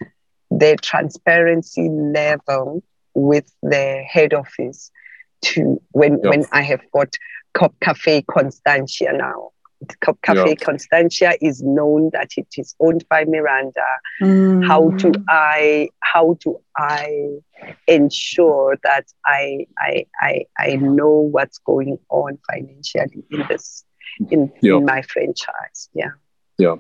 the transparency level with the head office to when, when I have got Cop Cafe Constantia now. Cup Cafe yeah. Constantia is known that it is owned by Miranda. Mm. How do I how do I ensure that I I I, I know what's going on financially in this in, yeah. in my franchise? Yeah. Yeah.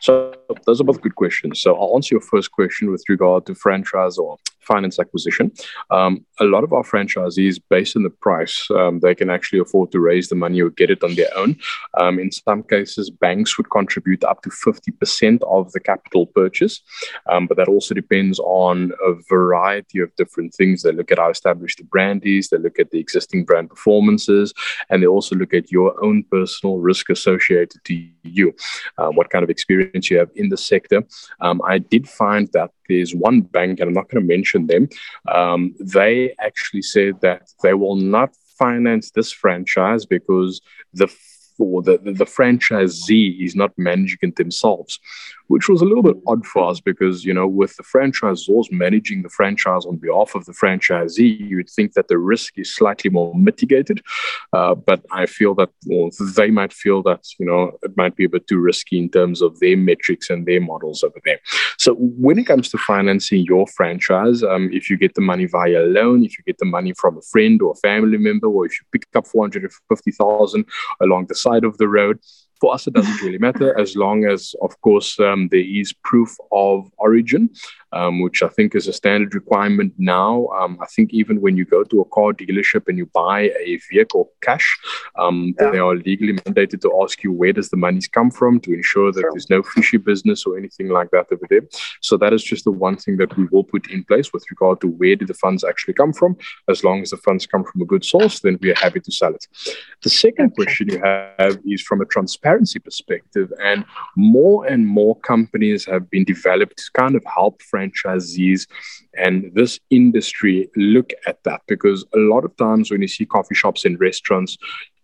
So those are both good questions. So I'll answer your first question with regard to franchise or finance acquisition. Um, a lot of our franchisees, based on the price, um, they can actually afford to raise the money or get it on their own. Um, in some cases, banks would contribute up to 50% of the capital purchase, um, but that also depends on a variety of different things. They look at how established the brand is, they look at the existing brand performances, and they also look at your own personal risk associated to you, uh, what kind of experience you have in the sector. Um, I did find that there's one bank, and I'm not going to mention them, um, they actually said that they will not finance this franchise because the or the, the, the franchisee is not managing it themselves which was a little bit odd for us because, you know, with the franchisors managing the franchise on behalf of the franchisee, you would think that the risk is slightly more mitigated. Uh, but I feel that well, they might feel that, you know, it might be a bit too risky in terms of their metrics and their models over there. So when it comes to financing your franchise, um, if you get the money via a loan, if you get the money from a friend or a family member, or if you pick up 450,000 along the side of the road, for us, it doesn't really matter as long as, of course, um, there is proof of origin um, which I think is a standard requirement now. Um, I think even when you go to a car dealership and you buy a vehicle cash, um, yeah. they are legally mandated to ask you where does the money come from to ensure that sure. there's no fishy business or anything like that over there. So that is just the one thing that we will put in place with regard to where do the funds actually come from. As long as the funds come from a good source, then we are happy to sell it. The second question you have is from a transparency perspective, and more and more companies have been developed to kind of help franchisees and this industry look at that. Because a lot of times when you see coffee shops and restaurants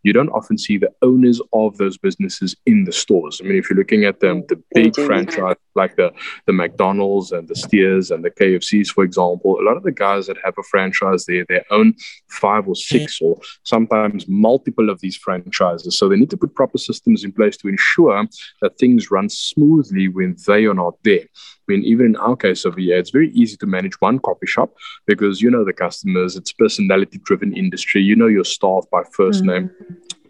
you don't often see the owners of those businesses in the stores. I mean, if you're looking at them, the big franchise like the, the McDonald's and the Steers and the KFCs, for example, a lot of the guys that have a franchise there, they own five or six or sometimes multiple of these franchises. So they need to put proper systems in place to ensure that things run smoothly when they are not there. I mean, even in our case over here, it's very easy to manage one coffee shop because you know the customers, it's personality driven industry, you know your staff by 1st mm-hmm. name.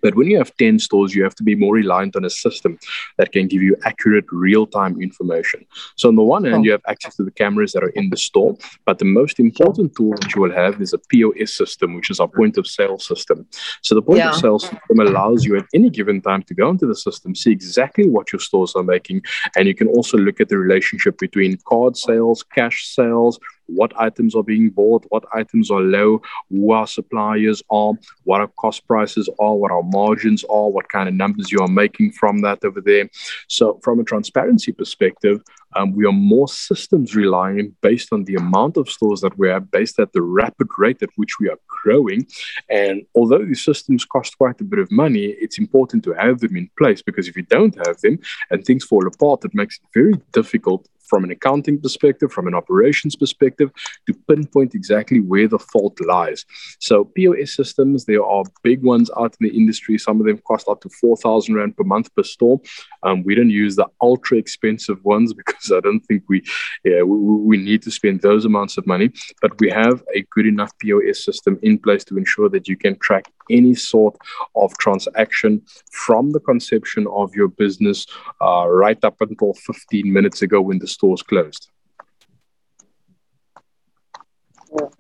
But when you have 10 stores, you have to be more reliant on a system that can give you accurate real time information. So, on the one hand, oh. you have access to the cameras that are in the store, but the most important tool that you will have is a POS system, which is our point of sale system. So, the point yeah. of sale system allows you at any given time to go into the system, see exactly what your stores are making, and you can also look at the relationship between card sales, cash sales, what items are being bought, what items are low, who our suppliers are, what our cost prices are, what our margins are, what kind of numbers you are making from that over there. So, from a transparency perspective, um, we are more systems reliant based on the amount of stores that we have, based at the rapid rate at which we are growing. And although these systems cost quite a bit of money, it's important to have them in place because if you don't have them and things fall apart, it makes it very difficult from an accounting perspective, from an operations perspective, to pinpoint exactly where the fault lies. So POS systems, there are big ones out in the industry. Some of them cost up to 4,000 Rand per month per store. Um, we don't use the ultra expensive ones because I don't think we, yeah, we, we need to spend those amounts of money. But we have a good enough POS system in place to ensure that you can track any sort of transaction from the conception of your business uh, right up until 15 minutes ago when the stores closed.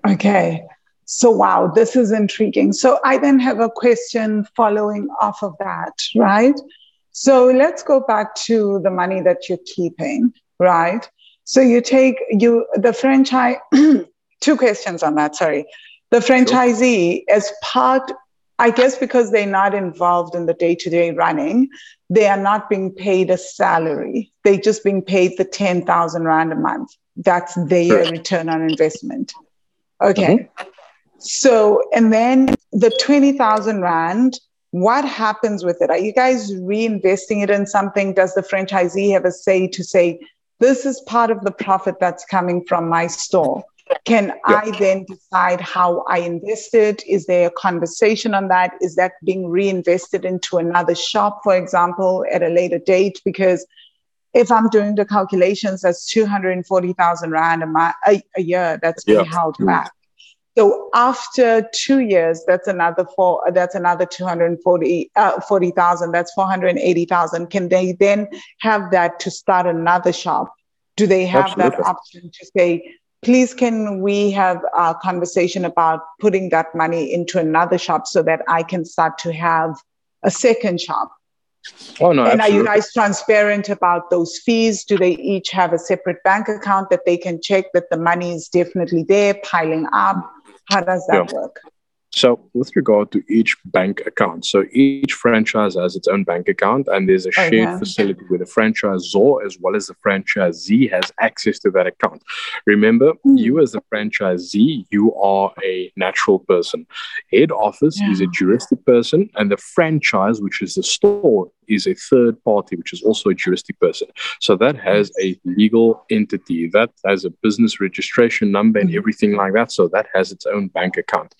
Okay. So, wow, this is intriguing. So, I then have a question following off of that, right? So, let's go back to the money that you're keeping, right? So, you take you the franchise, two questions on that, sorry. The franchisee, sure. as part I guess because they're not involved in the day to day running, they are not being paid a salary. They're just being paid the 10,000 Rand a month. That's their sure. return on investment. Okay. Mm-hmm. So, and then the 20,000 Rand, what happens with it? Are you guys reinvesting it in something? Does the franchisee have a say to say, this is part of the profit that's coming from my store? Can yep. I then decide how I invest it? Is there a conversation on that? Is that being reinvested into another shop, for example, at a later date? Because if I'm doing the calculations, that's 240,000 Rand a, a, a year that's being yep. held back. So after two years, that's another four. That's another two hundred forty uh, forty thousand. That's four hundred eighty thousand. Can they then have that to start another shop? Do they have Absolutely. that option to say please can we have a conversation about putting that money into another shop so that I can start to have a second shop? Oh no! And absolutely. are you guys transparent about those fees? Do they each have a separate bank account that they can check that the money is definitely there, piling up? How does that yeah. work? So, with regard to each bank account, so each franchise has its own bank account, and there's a shared okay. facility where the franchisor as well as the franchisee has access to that account. Remember, mm. you as the franchisee, you are a natural person. Head office yeah. is a juristic person, and the franchise, which is the store, is a third party, which is also a juristic person. So that has a legal entity that has a business registration number and mm-hmm. everything like that. So that has its own bank account.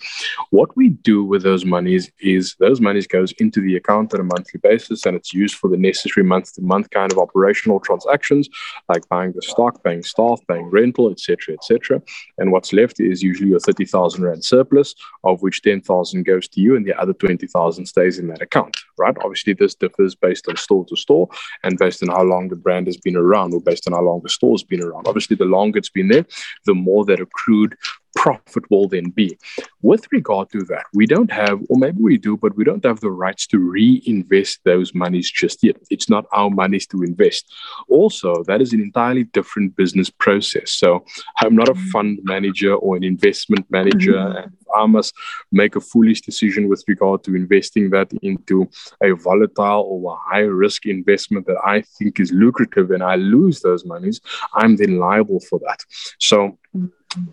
What we do with those monies is those monies goes into the account on a monthly basis and it's used for the necessary month to month kind of operational transactions like buying the stock, paying staff, paying rental, etc., etc. And what's left is usually a 30,000 rand surplus, of which 10,000 goes to you and the other 20,000 stays in that account, right? Obviously, this differs based on store to store and based on how long the brand has been around or based on how long the store's been around. Obviously, the longer it's been there, the more that accrued profit will then be. With regard to that, we don't have, or maybe we do, but we don't have the rights to reinvest those monies just yet. It's not our monies to invest. Also, that is an entirely different business process. So I'm not a mm-hmm. fund manager or an investment manager. Mm-hmm. And I must make a foolish decision with regard to investing that into a volatile or a high risk investment that I think is lucrative and I lose those monies, I'm then liable for that. So mm-hmm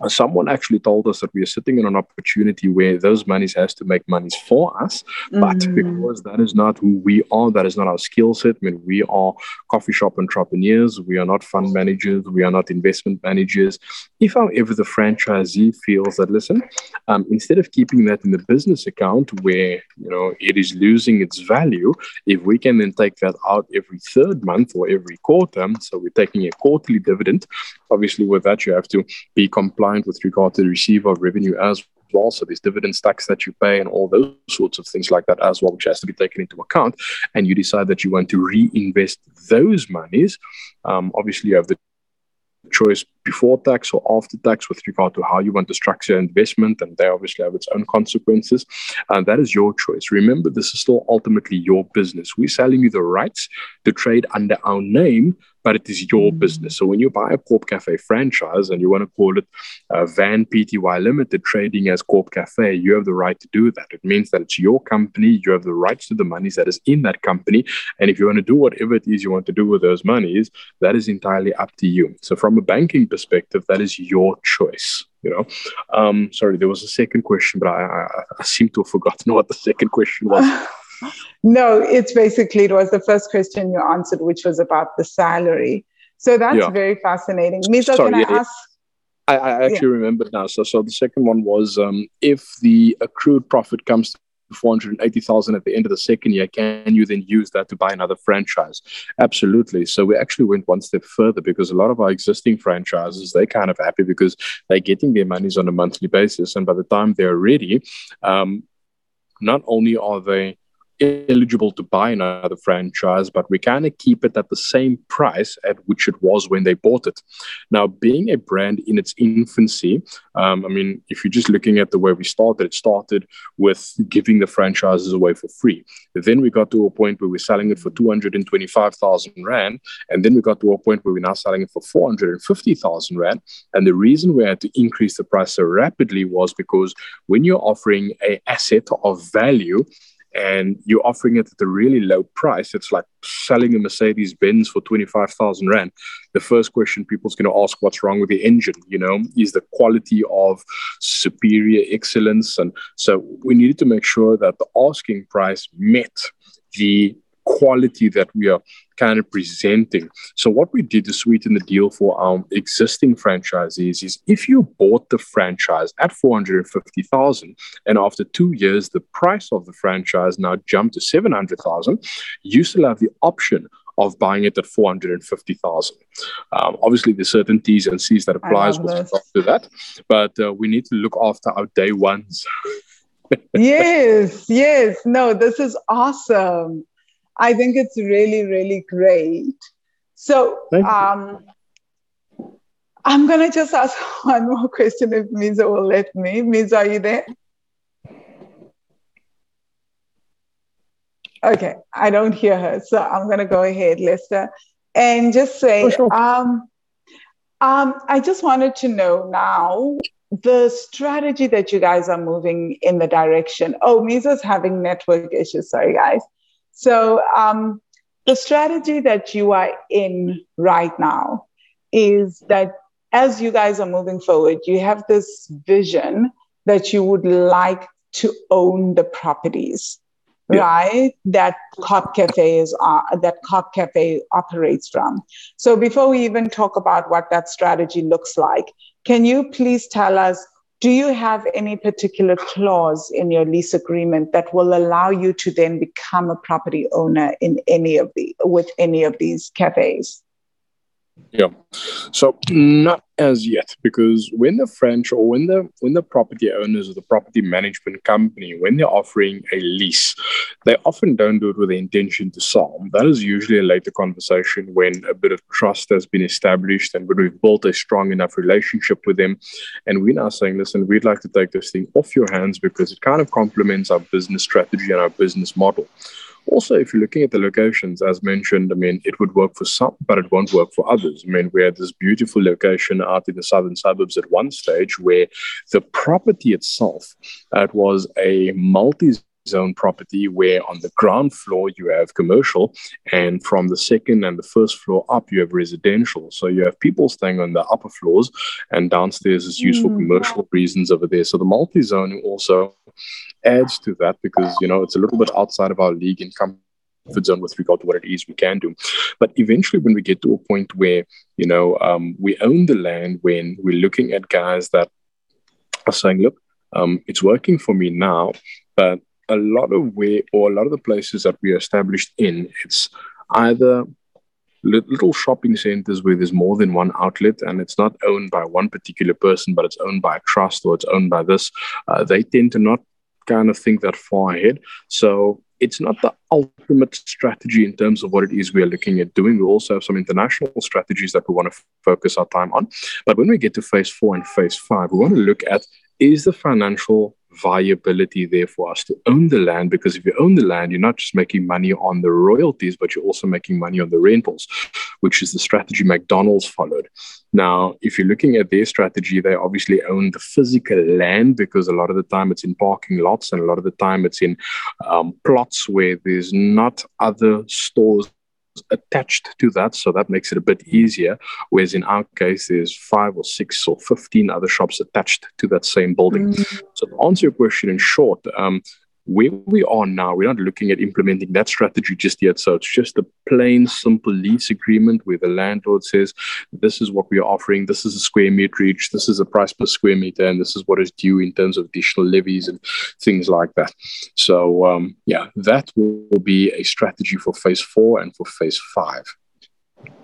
someone actually told us that we are sitting in an opportunity where those monies has to make monies for us but mm. because that is not who we are that is not our skill set i mean we are coffee shop entrepreneurs we are not fund managers we are not investment managers if however the franchisee feels that listen um, instead of keeping that in the business account where you know it is losing its value if we can then take that out every third month or every quarter so we're taking a quarterly dividend obviously with that you have to be compliant with regard to the receiver of revenue as well. So there's dividends tax that you pay and all those sorts of things like that as well, which has to be taken into account. And you decide that you want to reinvest those monies. Um, obviously, you have the choice before tax or after tax with regard to how you want to structure your investment, and they obviously have its own consequences. And that is your choice. Remember, this is still ultimately your business. We're selling you the rights to trade under our name, but it is your mm. business. So when you buy a Corp Cafe franchise and you want to call it uh, Van Pty Limited trading as Corp Cafe, you have the right to do that. It means that it's your company. You have the rights to the monies that is in that company. And if you want to do whatever it is you want to do with those monies, that is entirely up to you. So from a banking perspective, that is your choice you know um sorry there was a second question but i i, I seem to have forgotten what the second question was no, it's basically it was the first question you answered, which was about the salary. So that's yeah. very fascinating. Misa, Sorry, can I yeah, ask? I, I actually yeah. remember now. So, so the second one was um, if the accrued profit comes to 480,000 at the end of the second year, can you then use that to buy another franchise? Absolutely. So we actually went one step further because a lot of our existing franchises, they're kind of happy because they're getting their monies on a monthly basis. And by the time they're ready, um, not only are they eligible to buy another franchise, but we kind of keep it at the same price at which it was when they bought it. Now, being a brand in its infancy, um, I mean, if you're just looking at the way we started, it started with giving the franchises away for free. Then we got to a point where we're selling it for 225,000 Rand. And then we got to a point where we're now selling it for 450,000 Rand. And the reason we had to increase the price so rapidly was because when you're offering a asset of value, and you're offering it at a really low price, it's like selling a Mercedes Benz for 25,000 Rand. The first question people's going to ask, what's wrong with the engine? You know, is the quality of superior excellence? And so we needed to make sure that the asking price met the quality that we are kind of presenting. So what we did to sweeten the deal for our existing franchisees is if you bought the franchise at 450,000 and after 2 years the price of the franchise now jumped to 700,000, you still have the option of buying it at 450,000. Um, obviously, there's certain T's and C's that applies with regard to that, but uh, we need to look after our day ones. yes, yes. No, this is awesome. I think it's really, really great. So, um, I'm going to just ask one more question if Miza will let me. Miza, are you there? Okay, I don't hear her, so I'm going to go ahead, Lester, and just say, oh, sure. um, um, I just wanted to know now the strategy that you guys are moving in the direction. Oh, Misa's having network issues. Sorry, guys. So, um, the strategy that you are in right now is that as you guys are moving forward, you have this vision that you would like to own the properties yeah. right? That Cop Cafe is uh, that Cop Cafe operates from. So before we even talk about what that strategy looks like, can you please tell us? Do you have any particular clause in your lease agreement that will allow you to then become a property owner in any of the with any of these cafes? Yeah. So not as yet, because when the French or when the when the property owners or the property management company, when they're offering a lease, they often don't do it with the intention to sell. That is usually a later conversation when a bit of trust has been established and when we've built a strong enough relationship with them. And we're now saying, listen, we'd like to take this thing off your hands because it kind of complements our business strategy and our business model. Also, if you're looking at the locations, as mentioned, I mean, it would work for some, but it won't work for others. I mean, we had this beautiful location out in the southern suburbs at one stage where the property itself, uh, it was a multi zone property where on the ground floor you have commercial and from the second and the first floor up you have residential so you have people staying on the upper floors and downstairs is used for mm. commercial reasons over there so the multi-zoning also adds to that because you know it's a little bit outside of our league in comfort zone with regard to what it is we can do. But eventually, when we get to a point where you know um, we own the land, when we're looking at guys that are saying, "Look, um, it's working for me now," but a lot of way or a lot of the places that we are established in, it's either little shopping centers where there's more than one outlet and it's not owned by one particular person, but it's owned by a trust or it's owned by this. Uh, they tend to not kind of think that far ahead. So it's not the ultimate strategy in terms of what it is we are looking at doing. We also have some international strategies that we want to f- focus our time on. But when we get to phase four and phase five, we want to look at is the financial viability there for us to own the land? Because if you own the land you're not just making money on the royalties but you're also making money on the rentals which is the strategy mcdonald's followed. Now if you're looking at their strategy they obviously own the physical land because a lot of the time it's in parking lots and a lot of the time it's in um, plots where there's not other stores attached to that. So that makes it a bit easier. Whereas in our case, there's five or six or 15 other shops attached to that same building. Mm-hmm. So to answer your question in short, um, where we are now, we're not looking at implementing that strategy just yet. So it's just a plain, simple lease agreement where the landlord says, This is what we are offering, this is a square meter each, this is a price per square meter, and this is what is due in terms of additional levies and things like that. So, um, yeah, that will be a strategy for phase four and for phase five.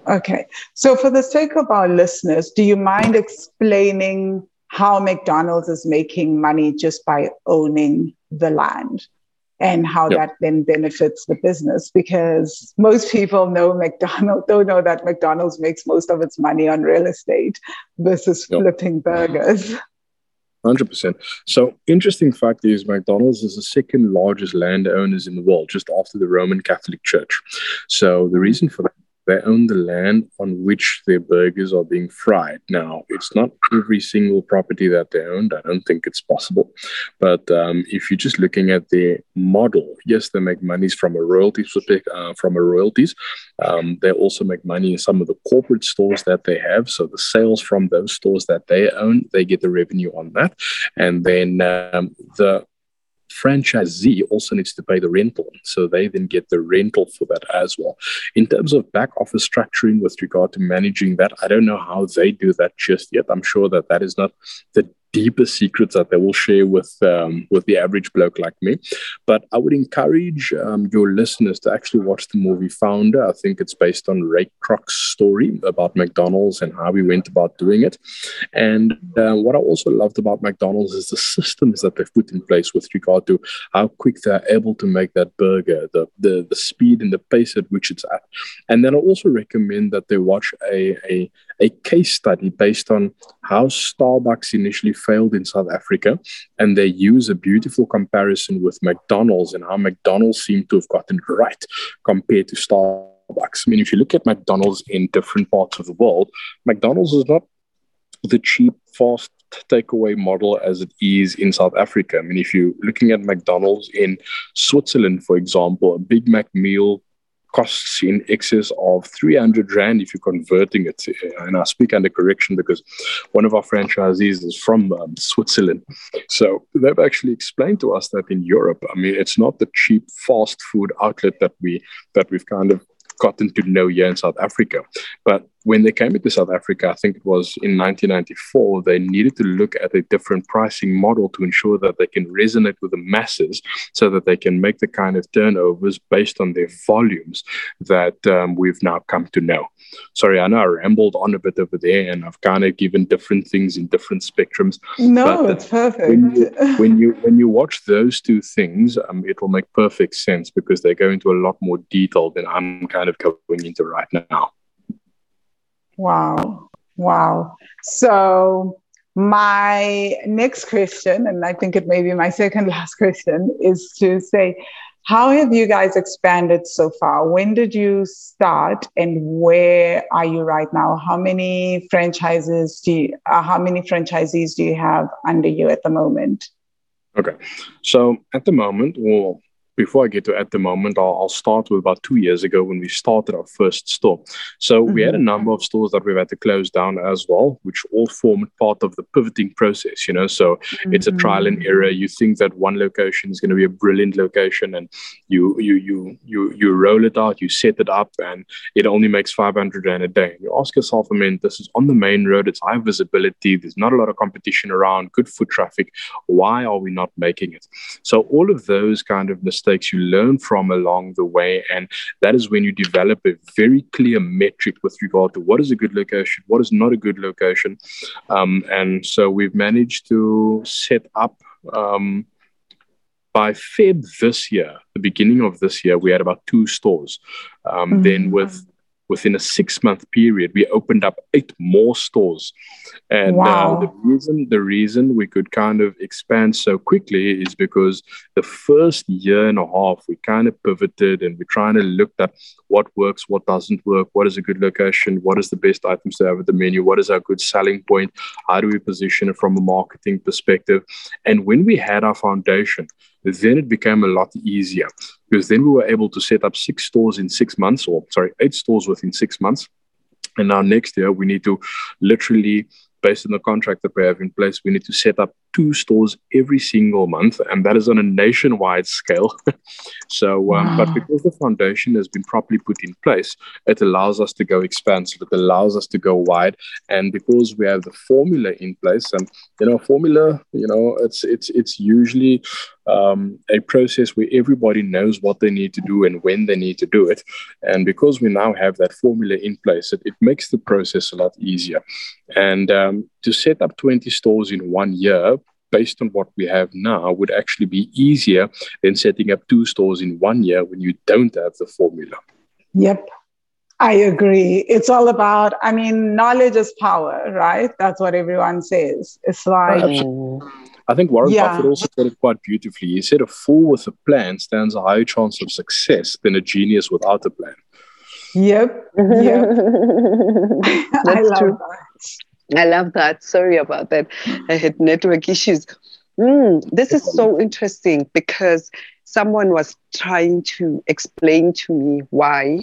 Okay. So, for the sake of our listeners, do you mind explaining how McDonald's is making money just by owning the land and how yep. that then benefits the business because most people know McDonald's don't know that McDonald's makes most of its money on real estate versus yep. flipping burgers. 100%. So, interesting fact is McDonald's is the second largest landowners in the world, just after the Roman Catholic Church. So, the reason for that they own the land on which their burgers are being fried. Now, it's not every single property that they own. I don't think it's possible. But um, if you're just looking at their model, yes, they make monies from a royalties uh, from a royalties. Um, they also make money in some of the corporate stores that they have. So the sales from those stores that they own, they get the revenue on that. And then um, the franchisee also needs to pay the rental. So they then get the rental for that as well. In terms of back office structuring with regard to managing that, I don't know how they do that just yet. I'm sure that that is not the deeper secrets that they will share with um, with the average bloke like me. But I would encourage um, your listeners to actually watch the movie Founder. I think it's based on Ray Kroc's story about McDonald's and how he went about doing it. And uh, what I also loved about McDonald's is the systems that they've put in place with regard to how quick they're able to make that burger, the the, the speed and the pace at which it's at. And then I also recommend that they watch a, a a case study based on how Starbucks initially failed in South Africa. And they use a beautiful comparison with McDonald's and how McDonald's seemed to have gotten right compared to Starbucks. I mean, if you look at McDonald's in different parts of the world, McDonald's is not the cheap, fast takeaway model as it is in South Africa. I mean, if you're looking at McDonald's in Switzerland, for example, a Big Mac meal costs in excess of 300 Rand if you're converting it. And I speak under correction because one of our franchisees is from um, Switzerland. So they've actually explained to us that in Europe, I mean, it's not the cheap fast food outlet that we that we've kind of gotten to know here in South Africa. But when they came into South Africa, I think it was in 1994, they needed to look at a different pricing model to ensure that they can resonate with the masses so that they can make the kind of turnovers based on their volumes that um, we've now come to know. Sorry, I know I rambled on a bit over there and I've kind of given different things in different spectrums. No, it's perfect. When you, when you, when you watch those two things, um, it will make perfect sense because they go into a lot more detail than I'm kind of going into right now. Wow. Wow. So, my next question, and I think it may be my second last question, is to say, how have you guys expanded so far? When did you start, and where are you right now? How many franchises do you, uh, how many franchisees do you have under you at the moment? Okay, so at the moment, well, before I get to at the moment, I'll, I'll, start with about two years ago when we started our first store. So mm-hmm. we had a mm-hmm. number of stores that we've had to close down as well, which all formed part of the pivoting process, you know. So mm-hmm. it's a trial and error. You think that one location is going to be a brilliant location and you you you you you roll it out, you set it up, and it only makes 500 rand a day. You ask yourself, I mean, this is on the main road, it's high visibility, there's not a lot of competition around, good foot traffic. Why are we not making it? So all of those kind of mistakes mistakes you learn from along the way. And that is when you develop a very clear metric with regard to what is a good location, what is not a good location. Um, and so we've managed to set up. Um, by Feb this year, the beginning of this year, we had about two stores. Um, mm-hmm. Then with within a six month period, we opened up eight more stores. And wow. uh, the reason the reason we could kind of expand so quickly is because the first year and a half we kind of pivoted and we're trying to look at what works, what doesn't work, what is a good location, what is the best items to have at the menu, what is our good selling point, how do we position it from a marketing perspective. And when we had our foundation, then it became a lot easier because then we were able to set up six stores in six months, or sorry, eight stores within six months. And now next year, we need to literally based on the contract that we have in place, we need to set up two stores every single month, and that is on a nationwide scale. so, um, wow. but because the foundation has been properly put in place, it allows us to go expansive. It allows us to go wide, and because we have the formula in place, and you know, formula, you know, it's it's it's usually um, a process where everybody knows what they need to do and when they need to do it. And because we now have that formula in place, it, it makes the process a lot easier. And um, to set up 20 stores in one year, based on what we have now, would actually be easier than setting up two stores in one year when you don't have the formula. Yep. I agree. It's all about, I mean, knowledge is power, right? That's what everyone says. It's like, I think Warren yeah. Buffett also said it quite beautifully. He said a fool with a plan stands a higher chance of success than a genius without a plan. Yep. Yep. I love true. that. I love that. Sorry about that. I had network issues. Mm, this is so interesting because someone was trying to explain to me why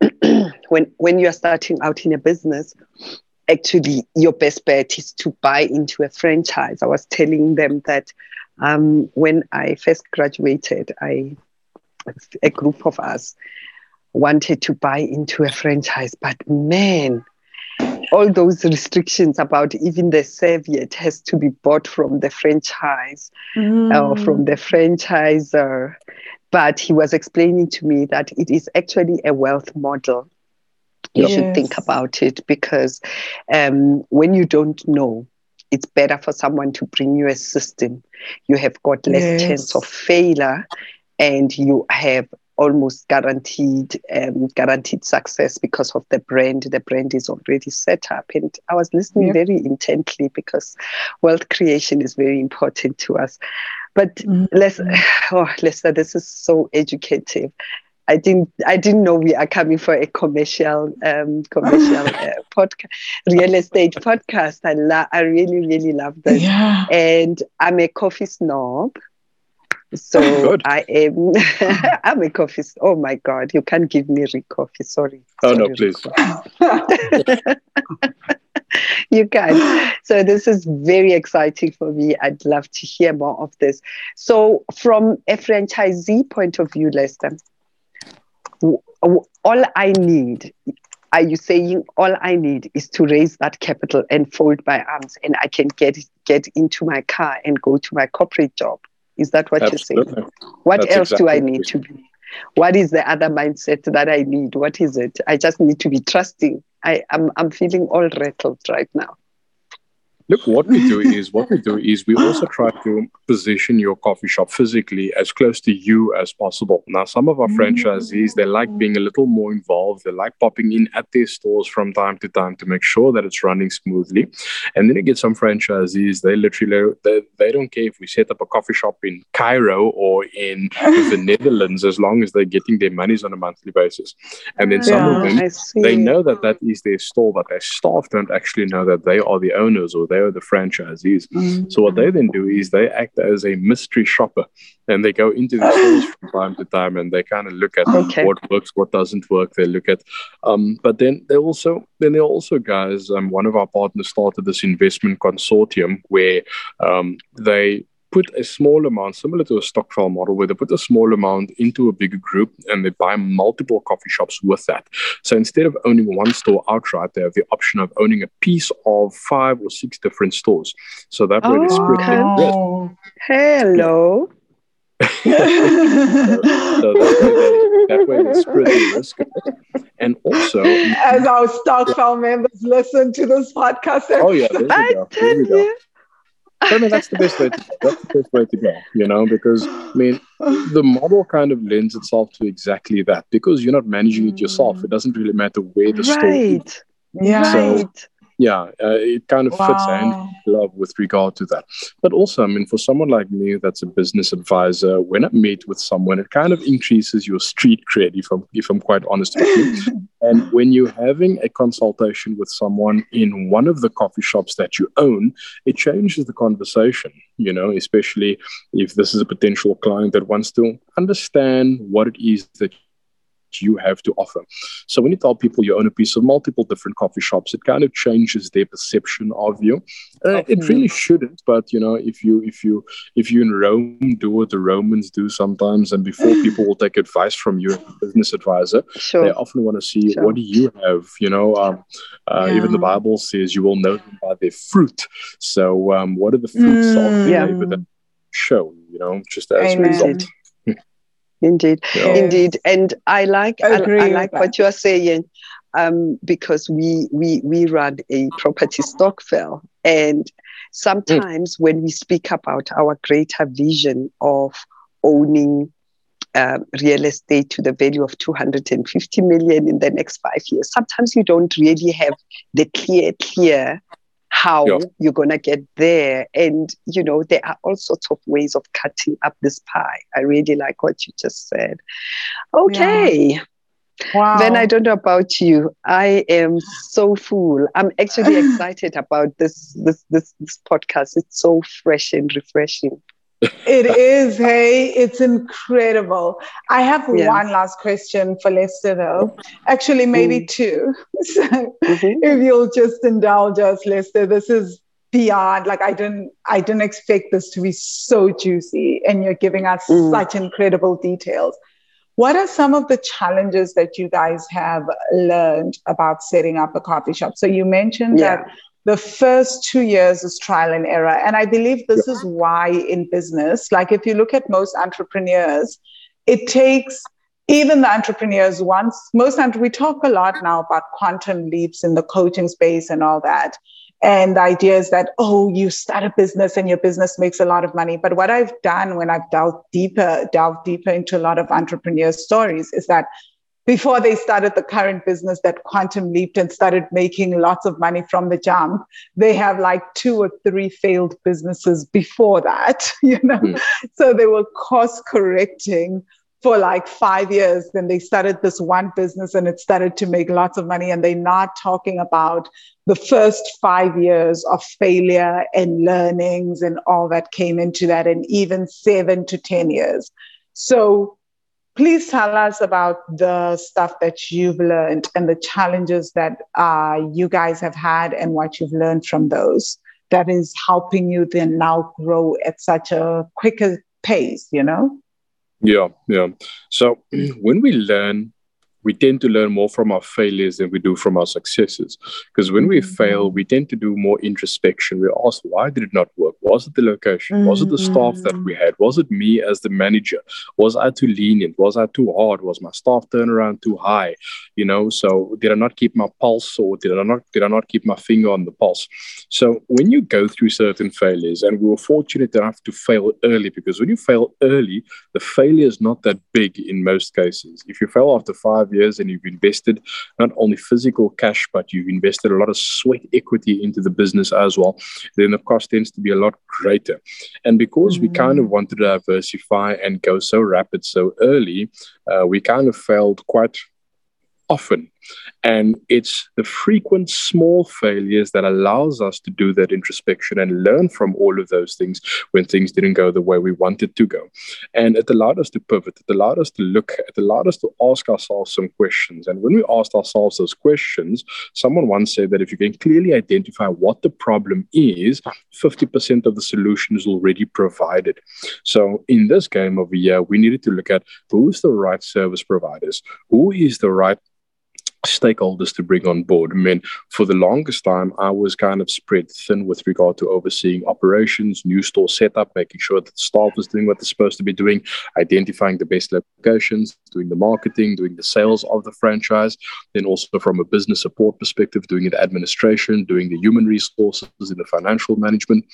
when when you're starting out in a business actually your best bet is to buy into a franchise. I was telling them that um, when I first graduated, I a group of us wanted to buy into a franchise, but man, all those restrictions about even the serviette has to be bought from the franchise mm. or from the franchisor. But he was explaining to me that it is actually a wealth model. You yes. should think about it because um, when you don't know, it's better for someone to bring you a system. You have got less yes. chance of failure and you have almost guaranteed um, guaranteed success because of the brand. The brand is already set up, and I was listening yep. very intently because wealth creation is very important to us. But mm-hmm. Oh, Lester, this is so educative. I didn't I didn't know we are coming for a commercial um, commercial uh, podcast real estate podcast. I la- I really really love this. Yeah. And I'm a coffee snob. So. I am I'm a coffee. Oh my God, you can't give me re coffee. Sorry. Oh Sorry, no, please. you can. So this is very exciting for me. I'd love to hear more of this. So from a franchisee point of view, Lester, all I need are you saying all I need is to raise that capital and fold my arms and I can get get into my car and go to my corporate job? Is that what Absolutely. you're saying? What That's else exactly do I need to be? What is the other mindset that I need? What is it? I just need to be trusting. I, I'm, I'm feeling all rattled right now. Look, what we do is what we do is we also try to position your coffee shop physically as close to you as possible. Now, some of our mm. franchisees they like being a little more involved. They like popping in at their stores from time to time to make sure that it's running smoothly. And then you get some franchisees they literally they, they don't care if we set up a coffee shop in Cairo or in the Netherlands as long as they're getting their monies on a monthly basis. And then some yeah, of them they know that that is their store, but their staff don't actually know that they are the owners or they are the franchisees. Mm-hmm. So what they then do is they act as a mystery shopper and they go into the stores from time to time and they kind of look at okay. what works, what doesn't work. They look at, um, but then they also then they also guys. Um, one of our partners started this investment consortium where um, they put a small amount, similar to a stokvel model, where they put a small amount into a bigger group and they buy multiple coffee shops with that. So instead of owning one store outright, they have the option of owning a piece of five or six different stores. So that way oh, they split okay. the Hello. so, that, way they, that way they spread the risk. And also, as our Stokvel members listen to this podcast, oh yeah, there we go. There we go. I mean, that's the best way. To, that's the best way to go. You know, because I mean, the model kind of lends itself to exactly that. Because you're not managing it yourself, it mm. doesn't really matter where the right. store. Is. Yeah. So, right yeah, uh, it kind of wow. fits hand in glove with regard to that. But also, I mean, for someone like me that's a business advisor, when I meet with someone, it kind of increases your street cred, if I'm, if I'm quite honest with you. and when you're having a consultation with someone in one of the coffee shops that you own, it changes the conversation, you know, especially if this is a potential client that wants to understand what it is that you have to offer. So when you tell people you own a piece of multiple different coffee shops, it kind of changes their perception of you. Uh, it really shouldn't, but you know, if you if you if you in Rome do what the Romans do sometimes, and before people will take advice from you, as a business advisor, sure. they often want to see sure. what do you have. You know, um, uh, yeah. even the Bible says you will know them by their fruit. So um, what are the fruits mm, of the yeah. that show? You know, just as Amen. a result. Indeed, yes. indeed, and I like I, I, like what you are saying um, because we we we run a property stokvel, and sometimes mm. when we speak about our greater vision of owning um, real estate to the value of 250 million in the next five years, sometimes you don't really have the clear clear how yeah. you're going to get there. And, you know, there are all sorts of ways of cutting up this pie. I really like what you just said. Okay. Yeah. Wow. Then I don't know about you. I am so full. I'm actually excited about this, this this this podcast. It's so fresh and refreshing it is, hey, it's incredible. I have yeah. one last question for Lester, though. Actually, maybe mm. two. So, mm-hmm. if you'll just indulge us, Lester, this is beyond. Like, I didn't, I didn't expect this to be so juicy, and you're giving us mm. such incredible details. what are some of the challenges that you guys have learned about setting up a coffee shop? So you mentioned yeah. that the first two years is trial and error. And I believe this yeah. is why in business, like if you look at most entrepreneurs, it takes even the entrepreneurs once most we talk a lot now about quantum leaps in the coaching space and all that and the idea is that oh you start a business and your business makes a lot of money but what i've done when i've delved deeper delved deeper into a lot of entrepreneur stories is that before they started the current business that quantum leaped and started making lots of money from the jump they have like two or three failed businesses before that you know mm. so they were course correcting for like five years. Then they started this one business and it started to make lots of money. And they're not talking about the first five years of failure and learnings and all that came into that, and even seven to 10 years. So please tell us about the stuff that you've learned and the challenges that uh, you guys have had and what you've learned from those that is helping you then now grow at such a quicker pace, you know? Yeah, yeah. So when we learn we tend to learn more from our failures than we do from our successes. Because when we mm-hmm. fail, we tend to do more introspection. We ask, why did it not work? Was it the location? Mm-hmm. Was it the staff that we had? Was it me as the manager? Was I too lenient? Was I too hard? Was my staff turnaround too high? You know, so did I not keep my pulse or did I not did I not keep my finger on the pulse? So when you go through certain failures, and we were fortunate enough to fail early, because when you fail early, the failure is not that big in most cases. If you fail after five years and you've invested not only physical cash, but you've invested a lot of sweat equity into the business as well, then the cost tends to be a lot greater. And because mm-hmm. we kind of wanted to diversify and go so rapid so early, uh, we kind of failed quite often and it's the frequent small failures that allows us to do that introspection and learn from all of those things when things didn't go the way we wanted to go. And it allowed us to pivot. It allowed us to look, it allowed us to ask ourselves some questions. And when we asked ourselves those questions, someone once said that if you can clearly identify what the problem is, 50% of the solution is already provided. So in this game of a year, we needed to look at who's the right service providers, who is the right stakeholders to bring on board. I mean, for the longest time, I was kind of spread thin with regard to overseeing operations, new store setup, making sure that the staff was doing what they're supposed to be doing, identifying the best locations, doing the marketing, doing the sales of the franchise, then also from a business support perspective, doing the administration, doing the human resources in the financial management.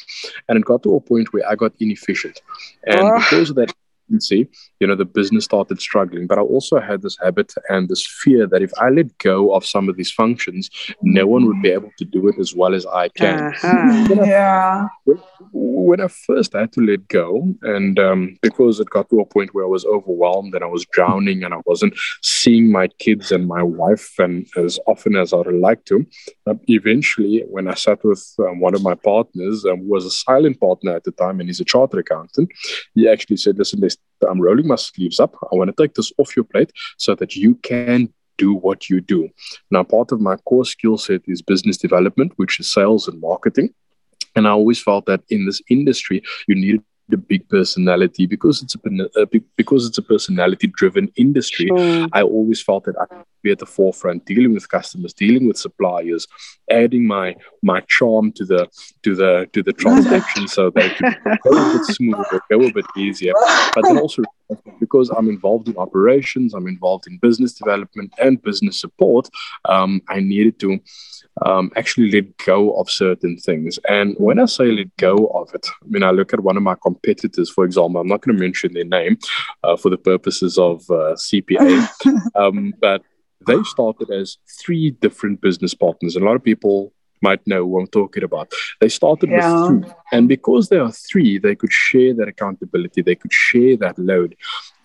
And it got to a point where I got inefficient. And oh. because of that see, you know, the business started struggling. But I also had this habit and this fear that if I let go of some of these functions, no one would be able to do it as well as I can. Uh-huh. yeah. When I first had to let go, and um, because it got to a point where I was overwhelmed and I was drowning and I wasn't seeing my kids and my wife and as often as I would like to, um, eventually, when I sat with um, one of my partners, um, who was a silent partner at the time, and he's a chartered accountant, he actually said, "Listen, there's I'm rolling my sleeves up. I want to take this off your plate so that you can do what you do. Now, part of my core skill set is business development, which is sales and marketing. And I always felt that in this industry, you needed a big personality because it's a, because it's a personality driven industry. Sure. I always felt that I be at the forefront, dealing with customers, dealing with suppliers, adding my my charm to the to the to the transaction so that it could go a bit smoother, go a bit easier. But then also because I'm involved in operations, I'm involved in business development and business support. Um, I needed to um, actually let go of certain things. And when I say let go of it, I mean, I look at one of my competitors, for example, I'm not going to mention their name uh, for the purposes of uh, CPA, um, but they started as three different business partners. A lot of people might know who I'm talking about. They started yeah. with three. And because there are three, they could share that accountability, they could share that load.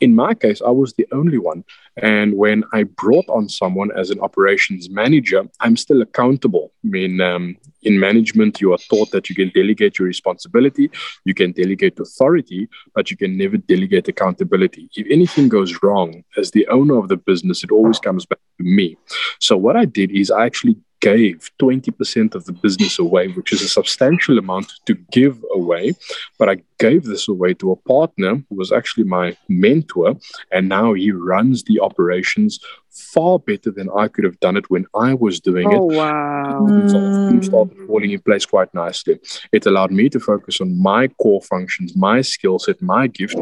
In my case, I was the only one. And when I brought on someone as an operations manager, I'm still accountable. I mean, um, in management, you are taught that you can delegate your responsibility, you can delegate authority, but you can never delegate accountability. If anything goes wrong, as the owner of the business, it always comes back to me. So what I did is I actually gave 20% of the business away, which is a substantial amount to give away. But I gave this away to a partner who was actually my mentor. And now he runs the operations far better than I could have done it when I was doing Oh, it. wow. Things started falling in place quite nicely. It allowed me to focus on my core functions, my skill set, my gift,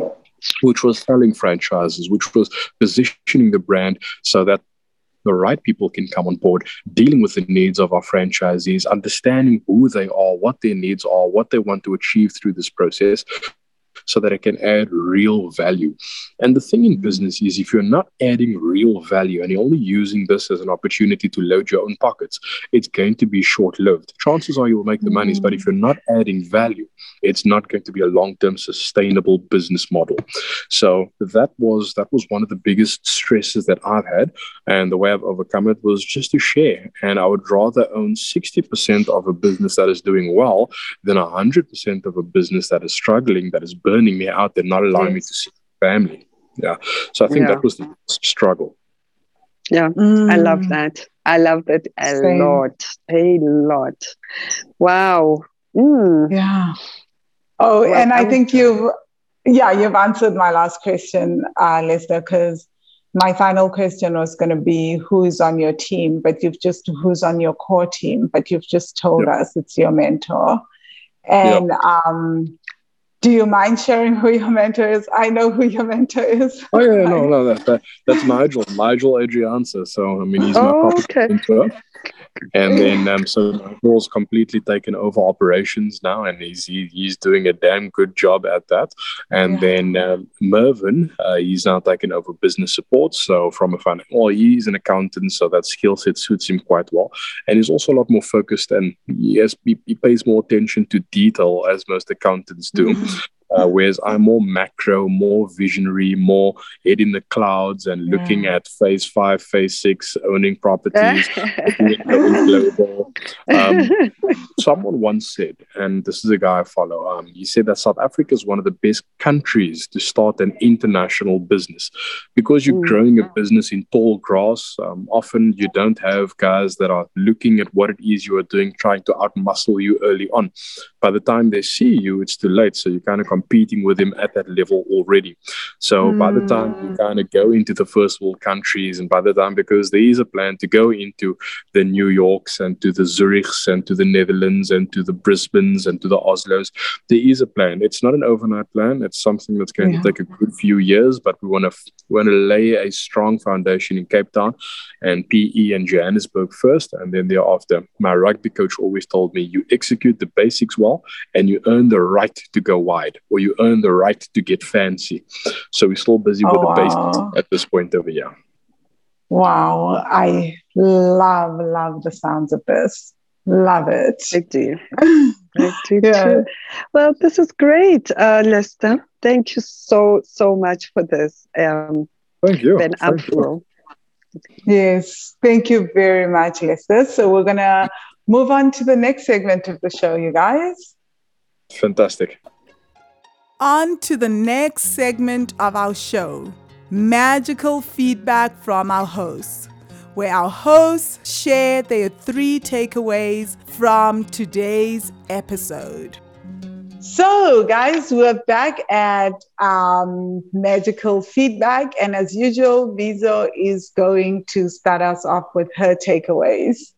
which was selling franchises, which was positioning the brand so that the right people can come on board, dealing with the needs of our franchisees, understanding who they are, what their needs are, what they want to achieve through this process, so that it can add real value. And the thing in hmm. business is if you're not adding real value and you're only using this as an opportunity to load your own pockets, it's going to be short lived. Chances are you will make the monies, but if hmm. you're not adding value, it's not going to be a long term sustainable business model. So that was that was one of the biggest stresses that I've had. And the way I've overcome it was just to share. And I would rather own 60% of a business that is doing well than 100% of a business that is struggling, that is burning me out, and not allowing me to see family. Yeah. So I think Yeah. that was the struggle. Yeah. I love Mm. that. I love that a Same. lot. A lot. Wow. Mm. Yeah. Oh, Well, and I I would- think you've, yeah, you've answered my last question, uh, Lester, because my final question was going to be who's on your team, but you've just, who's on your core team, but you've just told Yeah. us it's your mentor. And um, do you mind sharing who your mentor is? I know who your mentor is. Oh yeah, no, no, that, that that's Nigel, Nigel Adrianza. So I mean, he's my Oh, okay. mentor. And then um, so Nigel's completely taken over operations now, and he's he, he's doing a damn good job at that. And Yeah. then um, Mervyn, uh, he's now taken over business support. So from a fan, well, he's an accountant, so that skill set suits him quite well. And he's also a lot more focused, and yes, he, he pays more attention to detail as most accountants do. Uh, whereas I'm more macro, more visionary, more head in the clouds and looking Yeah. at phase five, phase six, owning properties, looking global. Um, someone once said, and this is a guy I follow, um, he said that South Africa is one of the best countries to start an international business because you're Mm. growing a business in tall grass. Um, often you don't have guys that are looking at what it is you are doing, trying to outmuscle you early on. By the time they see you, it's too late. So you're kind of competing with them at that level already. So by the time you hmm. kind of go into the first world countries, and by the time, because there is a plan to go into the New Yorks and to the Zurichs and to the Netherlands and to the Brisbanes and to the Oslos. There is a plan. It's not an overnight plan. It's something that's going Yeah. to take a good few years, but we want to want to lay a strong foundation in Cape Town and PE and Johannesburg first, and then thereafter. My rugby coach always told me, "You execute the basics well, and you earn the right to go wide, or you earn the right to get fancy." So we're still busy with Oh, the basics at this point over here. Wow. I love, love the sounds of this. Love it. I do. I do Yeah. too. Well, this is great, uh, Lester. Thank you so, so much for this. Um, Thank you. Ben Thank you. Yes, thank you very much, Lester. So we're gonna move on to the next segment of the show, you guys. Fantastic. On to the next segment of our show magical feedback from our hosts, where our hosts share their three takeaways from today's episode. So, guys, we're back at um, magical feedback, and as usual, Vizo is going to start us off with her takeaways.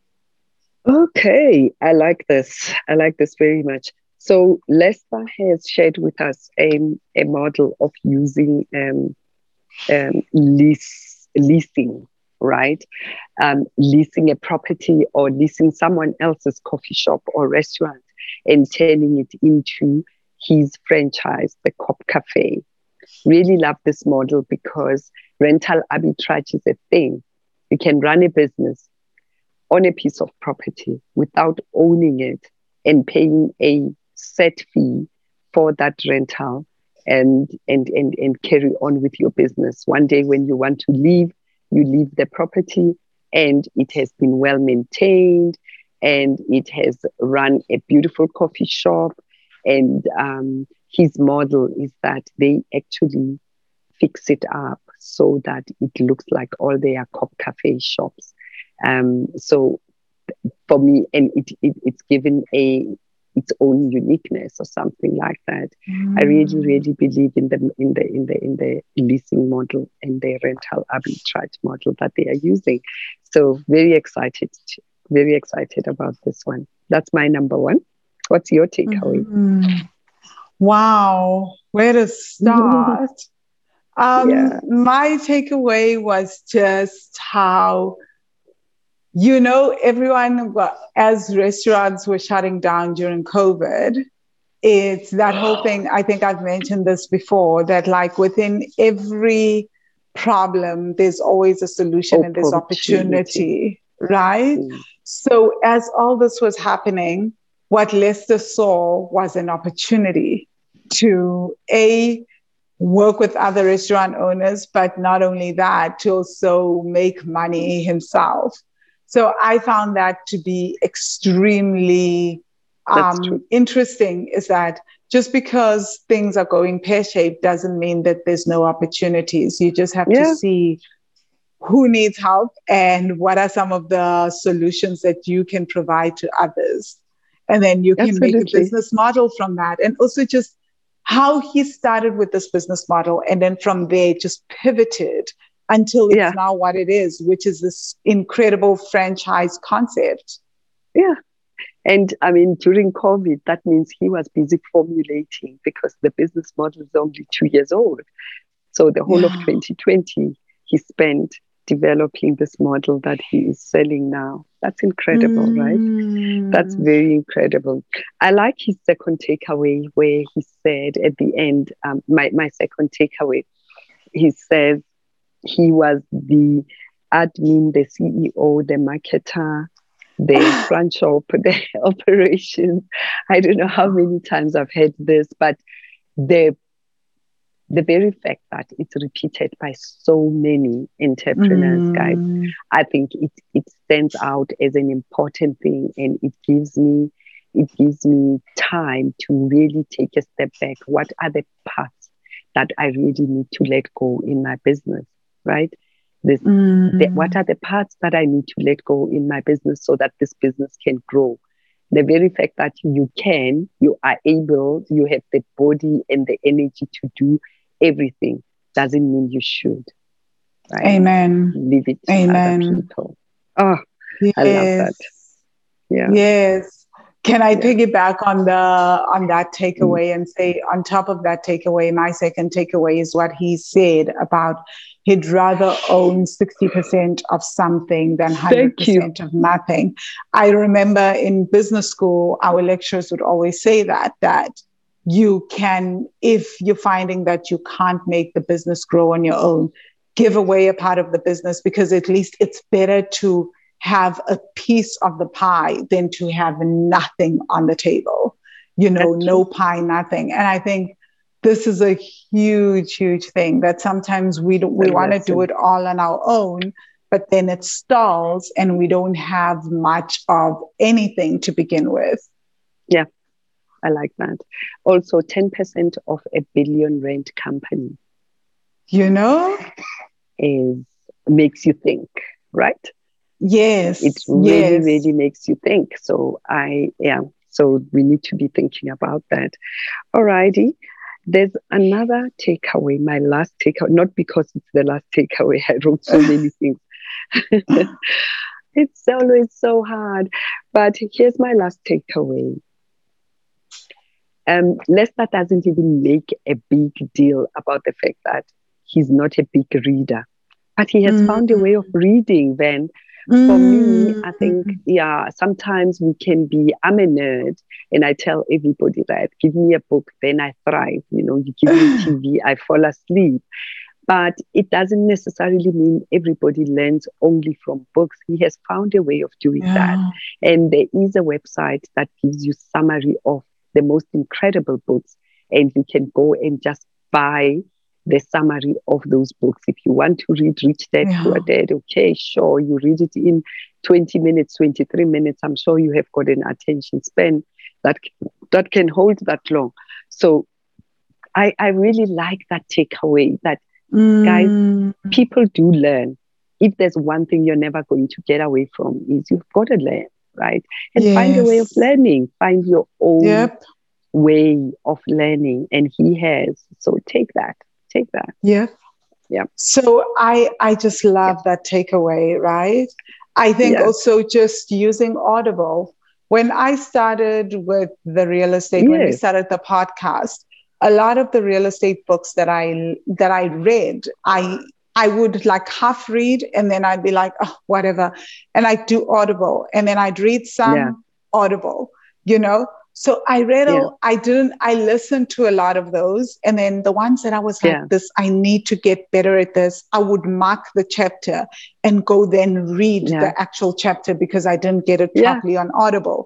Okay, I like this. I like this very much. So Lester has shared with us a, a model of using um, um, lease, leasing, right? Um, leasing a property or leasing someone else's coffee shop or restaurant and turning it into his franchise, the Cop Cafe. Really love this model because rental arbitrage is a thing. You can run a business on a piece of property without owning it and paying a set fee for that rental and, and, and, and carry on with your business. One day when you want to leave, you leave the property and it has been well maintained and it has run a beautiful coffee shop. And um, his model is that they actually fix it up so that it looks like all their cop cafe shops. Um, so for me, and it, it, it's given a its own uniqueness or something like that. Mm. I really, mm. really believe in the in the in the in the leasing model and the rental arbitrage model that they are using. So very excited, very excited about this one. That's my number one. What's your takeaway? Mm. Wow, where to start? um, yeah. My takeaway was just how you know, everyone, as restaurants were shutting down during COVID, it's that whole thing. I think I've mentioned this before that, like, within every problem, there's always a solution and there's opportunity, right? Mm. So, as all this was happening, what Lester saw was an opportunity to A, work with other restaurant owners, but not only that, to also make money himself. So I found that to be extremely um, interesting is that just because things are going pear shaped doesn't mean that there's no opportunities. You just have yeah. to see who needs help and what are some of the solutions that you can provide to others. And then you can Absolutely. make a business model from that. And also just how he started with this business model and then from there just pivoted until it's yeah. now what it is, which is this incredible franchise concept. Yeah. And I mean, during COVID, that means he was busy formulating because the business model is only two years old. So the whole yeah. of 2020, he spent developing this model that he is selling now. That's incredible, mm. right? That's very incredible. I like his second takeaway where he said at the end, um, my, my second takeaway, he says, he was the admin, the CEO, the marketer, the front shop, the operations. I don't know how many times I've heard this, but the the very fact that it's repeated by so many entrepreneurs, mm. guys, I think it, it stands out as an important thing and it gives me it gives me time to really take a step back. What are the parts that I really need to let go in my business? Right? This, mm. the, what are the parts that I need to let go in my business so that this business can grow? The very fact that you can, you are able, you have the body and the energy to do everything doesn't mean you should. Right? Amen. Leave it Amen. Oh, yes. I love that. Yeah. Yes. Can I yeah. piggyback on the on that takeaway mm. and say on top of that takeaway, my second takeaway is what he said about he'd rather own 60% of something than 100% of nothing. I remember in business school, our lecturers would always say that, that you can, if you're finding that you can't make the business grow on your own, give away a part of the business because at least it's better to have a piece of the pie than to have nothing on the table. You know, no pie, nothing. And I think this is a huge, huge thing that sometimes we don't, we want to do it all on our own, but then it stalls and we don't have much of anything to begin with. Yeah, I like that. Also, 10% of a billion rent company. You know? Is makes you think, right? Yes. It really, yes. really makes you think. So I yeah. So we need to be thinking about that. All righty. There's another takeaway, my last takeaway, not because it's the last takeaway, I wrote so many things. it's always so hard. But here's my last takeaway. Um, Lester doesn't even make a big deal about the fact that he's not a big reader, but he has mm-hmm. found a way of reading then Mm. For me, I think, mm. yeah, sometimes we can be, I'm a nerd and I tell everybody that give me a book, then I thrive. You know, you give me TV, I fall asleep. But it doesn't necessarily mean everybody learns only from books. He has found a way of doing yeah. that. And there is a website that gives you summary of the most incredible books. And you can go and just buy the summary of those books. If you want to read Rich Dad, Yeah. Poor Dad, okay, sure, you read it in 20 minutes, 23 minutes. I'm sure you have got an attention span that that can hold that long. So I, I really like that takeaway that Guys, Mm. people do learn. If there's one thing you're never going to get away from is you've got to learn, right? And find a way of learning. Find your own Yep. way of learning. And he has. So take that. Take that. Yeah. Yeah. So I I just love that takeaway, right? I think Yeah. also just using Audible. When I started with the real estate, when we started the podcast, a lot of the real estate books that I that I read, I I would like half read and then I'd be like, oh, whatever. And I'd do Audible and then I'd read some Yeah. Audible, you know? So I read, Yeah. all, I didn't, I listened to a lot of those. And then the ones that I was like, Yeah. this, I need to get better at this, I would mark the chapter and go then read Yeah. the actual chapter because I didn't get it properly on Audible.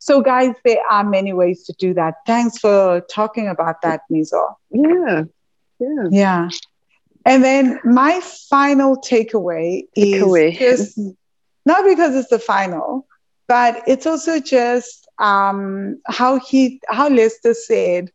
So, guys, there are many ways to do that. Thanks for talking about that, Mizo. Yeah. Yeah. Yeah. And then my final takeaway is Takeaway. just not because it's the final, but it's also just um, how he, how Lester said,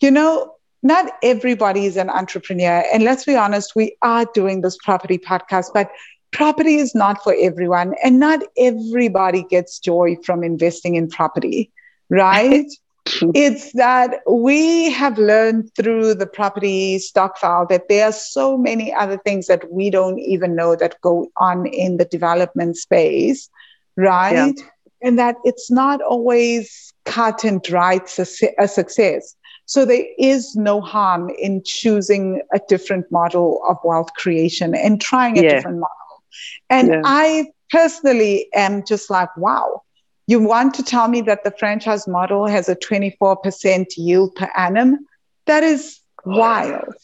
you know, not everybody is an entrepreneur. And let's be honest, we are doing this property podcast, but property is not for everyone. And not everybody gets joy from investing in property, right? it's that we have learned through the property stokvel that there are so many other things that we don't even know that go on in the development space, right? And that it's not always cut and dried suc- a success. So there is no harm in choosing a different model of wealth creation and trying a Yeah. different model. And Yeah. I personally am just like, wow, you want to tell me that the franchise model has a 24% yield per annum? That is wild,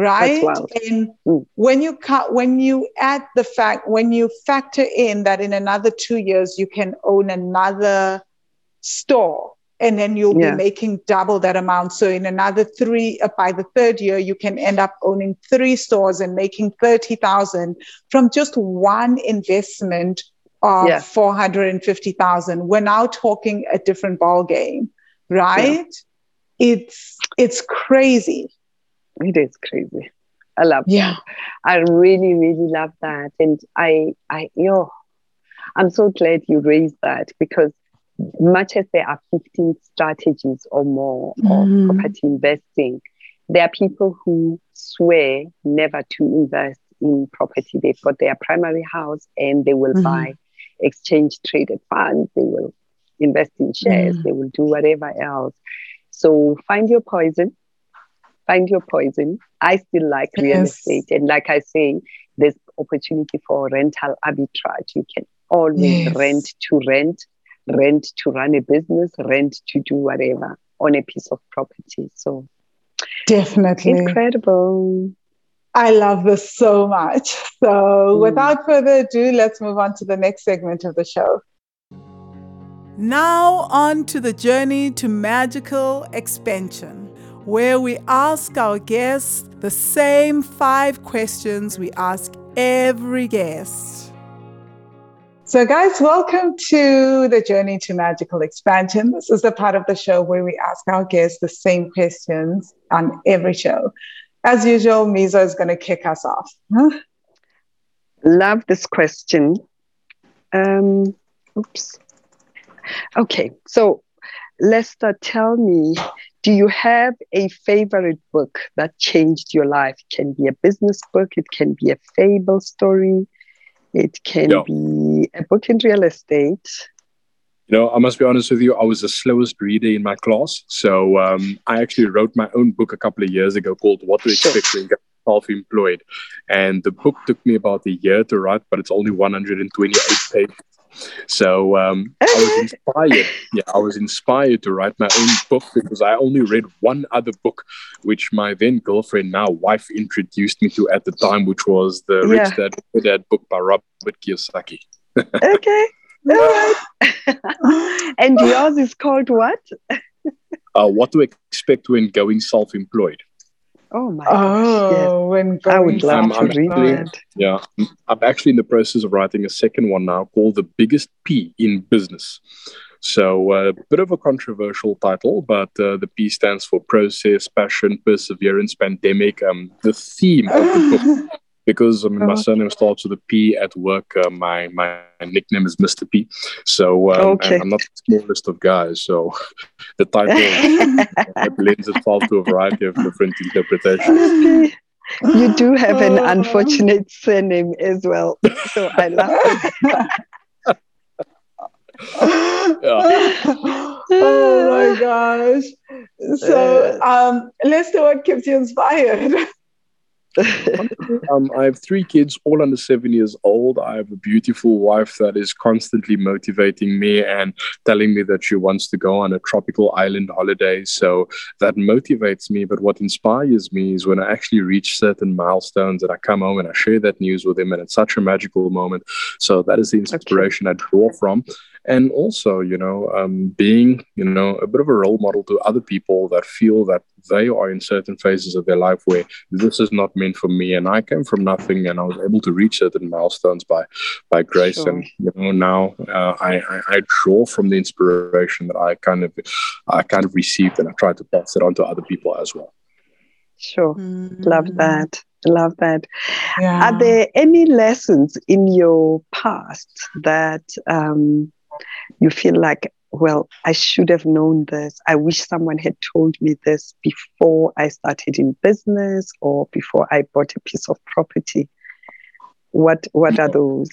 right? And Mm. when you cut, when you add the fact, when you factor in that in another two years you can own another store, and then you'll Yeah. be making double that amount. So in another three, uh, by the third year, you can end up owning three stores and making thirty thousand from just one investment of Yeah. 450,000. We're now talking a different ball game, right? It's it's crazy. It is crazy. I love Yeah. I really, really love that. And I, I, yo, I'm so glad you raised that because much as there are 15 strategies or more Mm. of property investing, there are people who swear never to invest in property. They've got their primary house and they will Mhm. buy exchange traded funds. They will invest in shares. Mm. They will do whatever else. So find your poison. Find your poison. I still like real Yes. estate. And like I say, there's opportunity for rental arbitrage. You can always Yes. rent to rent, rent to run a business, rent to do whatever on a piece of property. So Definitely. incredible. I love this so much. So, Mm. without further ado, let's move on to the next segment of the show. Now, on to the journey to magical expansion, where we ask our guests the same five questions we ask every guest. So, guys, welcome to the journey to magical expansion. This is the part of the show where we ask our guests the same questions on every show. As usual, Mizo is going to kick us off. Huh? Love this question. Um, oops. Okay, so Lester, tell me, do you have a favorite book that changed your life? It can be a business book, it can be a fable story, it can Yeah. be a book in real estate. You know, I must be honest with you, I was the slowest reader in my class. So um, I actually wrote my own book a couple of years ago called What to Sure. Expect When You're Self Employed. And the book took me about a year to write, but it's only 128 pages. So um, I was inspired. Yeah, I was inspired to write my own book because I only read one other book, which my then girlfriend, now wife, introduced me to at the time, which was the Yeah. Rich Dad Poor Dad book by Robert Kiyosaki. Okay, all right. and yours is called what? Uh, what to expect when going self-employed. Oh my Oh, gosh, when. I would love I'm- to I'm read actually- that. Yeah, I'm actually in the process of writing a second one now called The Biggest P in Business. So, a bit of a controversial title, but uh, the P stands for process, passion, perseverance, pandemic. Um, the theme of the book, because I mean, my Oh. surname starts with a P at work, uh, my, my nickname is Mr. P. So, um, Okay. and I'm not the smallest of guys. So, the title it lends itself to a variety of different interpretations. You do have an Oh. unfortunate surname as well. So I love it. oh my gosh. So, um, Lester, what keeps you inspired? Um, I have three kids, all under seven years old. I have a beautiful wife that is constantly motivating me and telling me that she wants to go on a tropical island holiday. So that motivates me. But what inspires me is when I actually reach certain milestones and I come home and I share that news with them. And it's such a magical moment. So that is the inspiration I draw from. And also, you know, um, being, you know, a bit of a role model to other people that feel that they are in certain phases of their life where this is not meant for me and i came from nothing and i was able to reach certain milestones by by grace Sure. and you know now uh, I, I i draw from the inspiration that i kind of i kind of received and i try to pass it on to other people as well Sure. Mm. Love that. Love that. Yeah. Are there any lessons in your past that um, you feel like, well, I should have known this. I wish someone had told me this before I started in business or before I bought a piece of property. What What are those?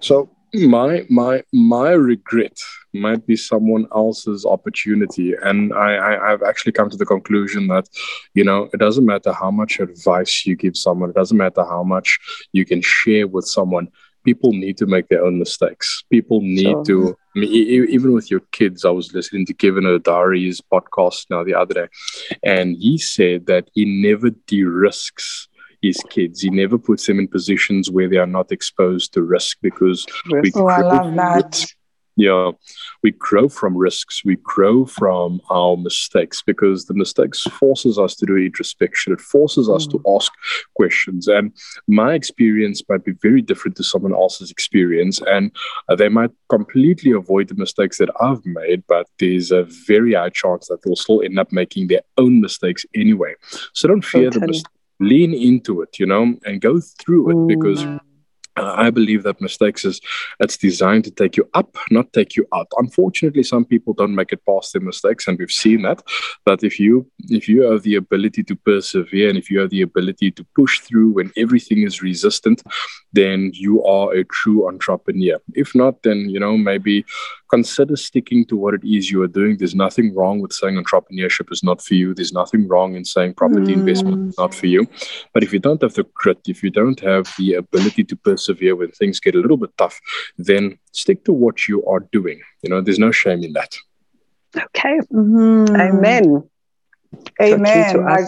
So my my my regret might be someone else's opportunity, and I, I I've actually come to the conclusion that you know it doesn't matter how much advice you give someone, it doesn't matter how much you can share with someone. People need to make their own mistakes. People need Sure. to. I mean, even with your kids, I was listening to Kevin O'Dari's podcast now the other day, and he said that he never de-risks his kids. He never puts them in positions where they are not exposed to risk because we oh, I love that. Yeah, we grow from risks. We grow from our mistakes because the mistakes forces us to do introspection. It forces us to ask questions. And my experience might be very different to someone else's experience, and uh, they might completely avoid the mistakes that I've made. But there's a very high chance that they'll still end up making their own mistakes anyway. So don't fear the mistakes. Lean into it, you know, and go through it because Mm. uh, Uh, I believe that mistakes is it's designed to take you up, not take you out. Unfortunately, some people don't make it past their mistakes, and we've seen that. But if you if you have the ability to persevere and if you have the ability to push through when everything is resistant, then you are a true entrepreneur. If not, then you know maybe consider sticking to what it is you are doing. There's nothing wrong with saying entrepreneurship is not for you. There's nothing wrong in saying property investment is not for you. But if you don't have the grit, if you don't have the ability to persevere when things get a little bit tough, then stick to what you are doing. You know, there's no shame in that. Okay. Mhm. Amen. Amen. to My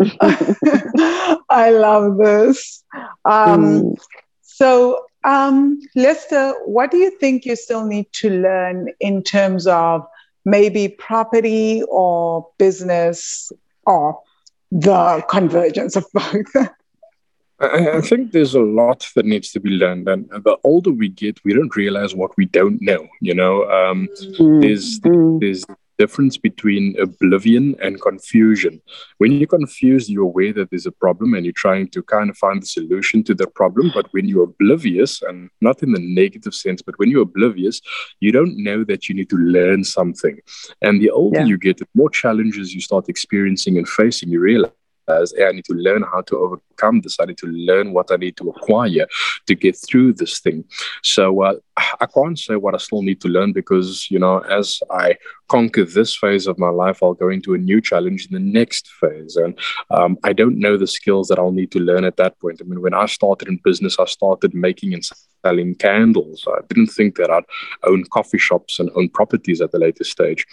I love this. Um, Mm. So, um, Lester, what do you think you still need to learn in terms of maybe property or business or the convergence of both? I, I think there's a lot that needs to be learned, and the older we get, we don't realize what we don't know. You know, um, Mm. there's Mm. there's difference between oblivion and confusion. When you're confused, you're aware that there's a problem and you're trying to kind of find the solution to the problem. But when you're oblivious, and not in the negative sense, but when you're oblivious, you don't know that you need to learn something. And the older Yeah. you get, the more challenges you start experiencing and facing, you realize. Hey, I need to learn how to overcome this. I need to learn what I need to acquire to get through this thing. So uh, I can't say what I still need to learn because, you know, as I conquer this phase of my life, I'll go into a new challenge in the next phase. And um, I don't know the skills that I'll need to learn at that point. I mean, when I started in business, I started making and selling candles. I didn't think that I'd own coffee shops and own properties at the later stage.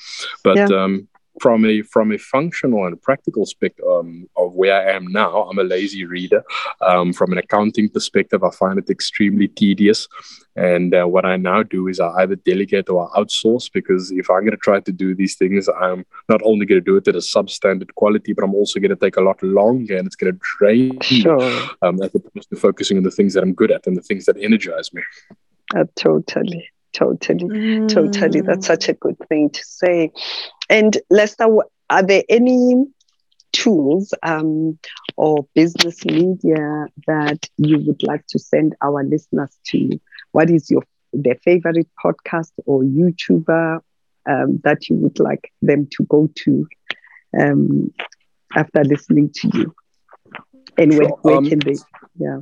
But Yeah. um, from a from a functional and practical spectrum um, of where I am now, I'm a lazy reader. Um, from an accounting perspective, I find it extremely tedious. And uh, what I now do is I either delegate or I outsource because if I'm going to try to do these things, I'm not only going to do it at a substandard quality, but I'm also going to take a lot longer and it's going to drain sure. me um, as opposed to focusing on the things that I'm good at and the things that energize me. Uh, totally totally mm. totally that's such a good thing to say and lester are there any tools um, or business media that you would like to send our listeners to what is your their favorite podcast or youtuber um, that you would like them to go to um, after listening to you and sure. where, where um, can they yeah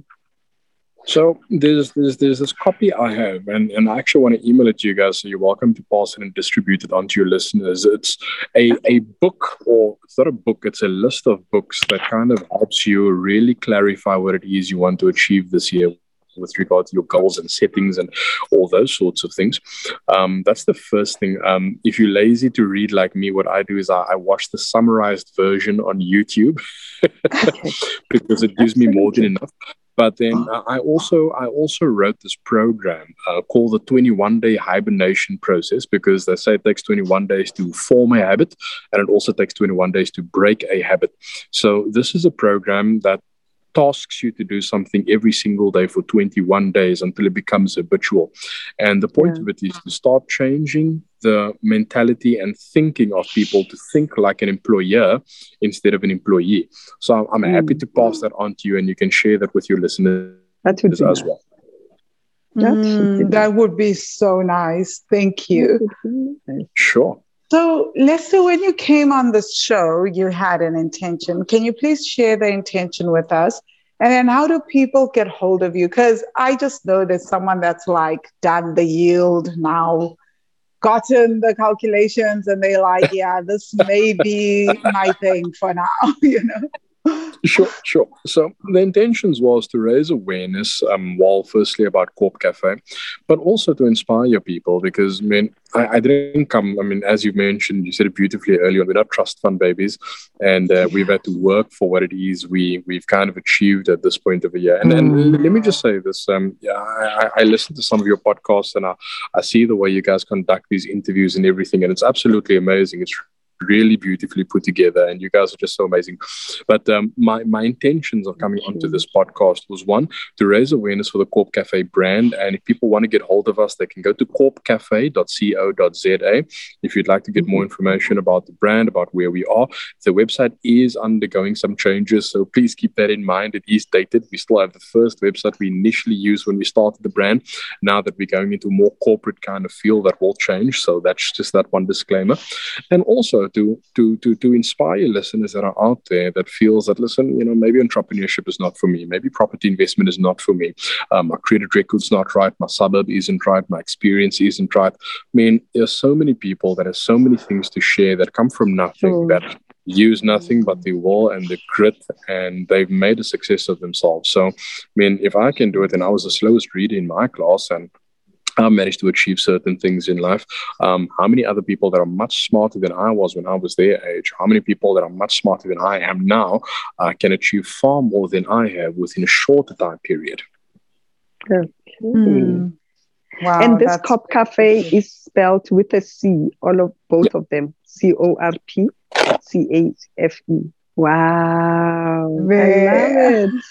so there's there's there's this copy I have, and, and I actually want to email it to you guys. So you're welcome to pass it and distribute it onto your listeners. It's a a book, or it's not a book. It's a list of books that kind of helps you really clarify what it is you want to achieve this year with regard to your goals and settings and all those sorts of things. Um, that's the first thing. Um, if you're lazy to read like me, what I do is I, I watch the summarized version on YouTube because it gives me more than enough. But then uh, I also I also wrote this program uh, called the 21 day hibernation process because they say it takes 21 days to form a habit and it also takes 21 days to break a habit. So this is a program that tasks you to do something every single day for 21 days until it becomes habitual. And the point yeah. of it is to start changing the mentality and thinking of people to think like an employer instead of an employee. So I'm, mm. happy to pass that on to you and you can share that with your listeners as well. Mm, that would be so nice. Thank you. Sure. So, Lester, when you came on this show, you had an intention. Can you please share the intention with us? And then, how do people get hold of you? Because I just know there's someone that's like done the yield now, gotten the calculations, and they're like, yeah, this may be my thing for now, you know? Sure, sure. So the intentions was to raise awareness, um, while firstly about Corp Cafe, but also to inspire your people because I mean, I, I, didn't come. I mean, as you mentioned, you said it beautifully earlier. We're not trust fund babies, and uh, we've had to work for what it is we we've kind of achieved at this point of the year. And, and mm. let me just say this: um, yeah, I, I listen to some of your podcasts, and I, I see the way you guys conduct these interviews and everything, and it's absolutely amazing. It's really beautifully put together and you guys are just so amazing. But um, my my intentions of coming onto this podcast was one to raise awareness for the corp cafe brand and if people want to get hold of us they can go to corpcafe.co.za if you'd like to get more mm-hmm. information about the brand about where we are the website is undergoing some changes so please keep that in mind. It is dated. We still have the first website we initially used when we started the brand. Now that we're going into more corporate kind of feel that will change so that's just that one disclaimer. And also to to to to inspire listeners that are out there that feels that listen, you know, maybe entrepreneurship is not for me, maybe property investment is not for me, um, my credit record's not right, my suburb isn't right, my experience isn't right. I mean, there's so many people that have so many things to share that come from nothing that use nothing but the will and the grit and they've made a success of themselves. So i mean if i can do it and i was the slowest reader in my class and I managed to achieve certain things in life. Um, how many other people that are much smarter than I was when I was their age, how many people that are much smarter than I am now uh, can achieve far more than I have within a shorter time period? Okay. Mm. Wow, and this Corp Cafe is spelled with a C, all of both yeah. of them C O R P C H F E. Wow. Very I love it.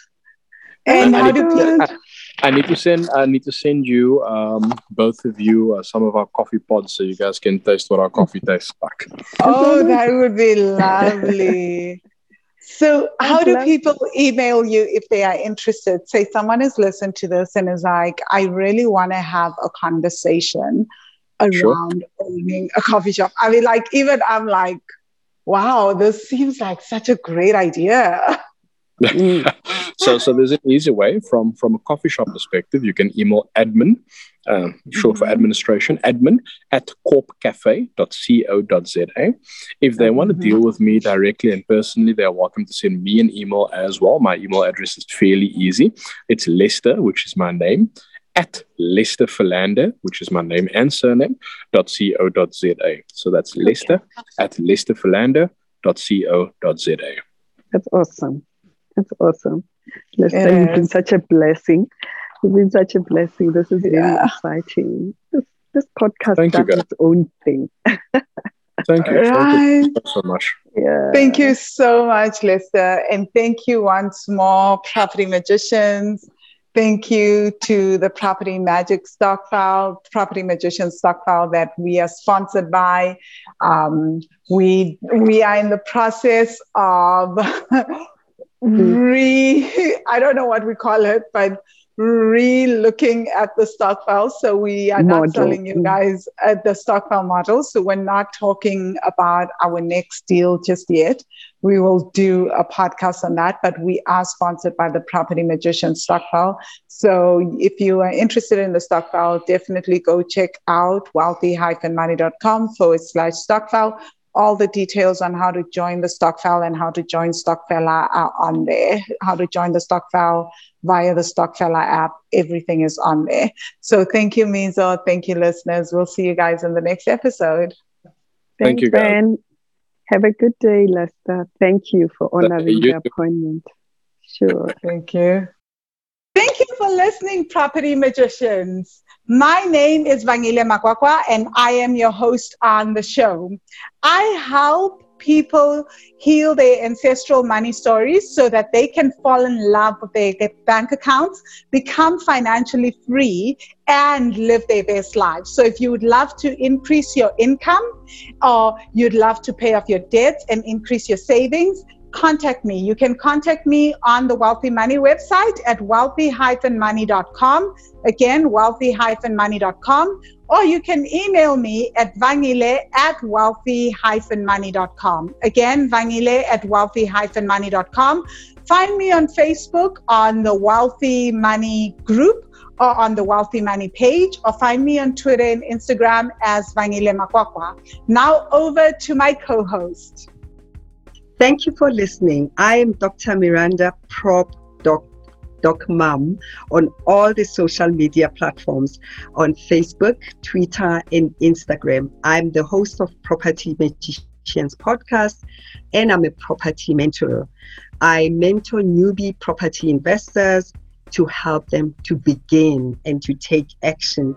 And how do people? I need to send. I need to send you, um, both of you, uh, some of our coffee pods, so you guys can taste what our coffee tastes like. Oh, that would be lovely. so, how do people email you if they are interested? Say someone has listened to this and is like, I really want to have a conversation around sure. owning a coffee shop. I mean, like, even I'm like, wow, this seems like such a great idea. so, so there's an easy way from from a coffee shop perspective. You can email admin, uh, short for mm-hmm. administration, admin at corpcafe.co.za. If they want to deal mm-hmm. with me directly and personally, they are welcome to send me an email as well. My email address is fairly easy. It's Lester, which is my name, at Lester Philander, which is my name and surname, .co.za. So that's Lester okay. at lesterphilander.co.za. That's awesome. That's awesome. Lester, yes. you've been such a blessing. It's been such a blessing. This is very yeah. exciting. This, this podcast Thank does its own thing. Thank you. Right. Thank you so much. Yeah. Thank you so much, Lester. And thank you once more, Property Magicians. Thank you to the Property Magic Stokvel, Property Magician Stokvel that we are sponsored by. Um, we we are in the process of Mm-hmm. re I don't know what we call it, but re-looking at the stokvel. So we are model. not telling you mm-hmm. guys at the stokvel model. So we're not talking about our next deal just yet. We will do a podcast on that, but we are sponsored by the Property Magician Stokvel. So if you are interested in the stokvel, definitely go check out wealthy-money.com forward slash stokvel all the details on how to join the stokvel and how to join stokfella are uh, on there. How to join the stokvel via the stokfella app. Everything is on there. So thank you mizo. Thank you listeners. We'll see you guys in the next episode. Thank you guys. Ben. have a good day lester. Thank you for honoring the appointment. Sure. Thank you. Thank you for listening property magicians my name is Vangile Makwakwa, and I am your host on the show. I help people heal their ancestral money stories so that they can fall in love with their, bank accounts, become financially free, and live their best lives. So, if you would love to increase your income or you'd love to pay off your debts and increase your savings, contact me. You can contact me on the Wealthy Money website at wealthy-money.com. Again, wealthy-money.com. Or you can email me at vangile at wealthy-money.com. Again, vangile at wealthy-money.com. Find me on Facebook on the Wealthy Money group or on the Wealthy Money page, or find me on Twitter and Instagram as Vangile Makwakwa. Now over to my co-host. Thank you for listening. I am Dr. Miranda Prop Doc, Doc Mum on all the social media platforms on Facebook, Twitter, and Instagram. I'm the host of Property Magicians podcast and I'm a property mentor. I mentor newbie property investors to help them to begin and to take action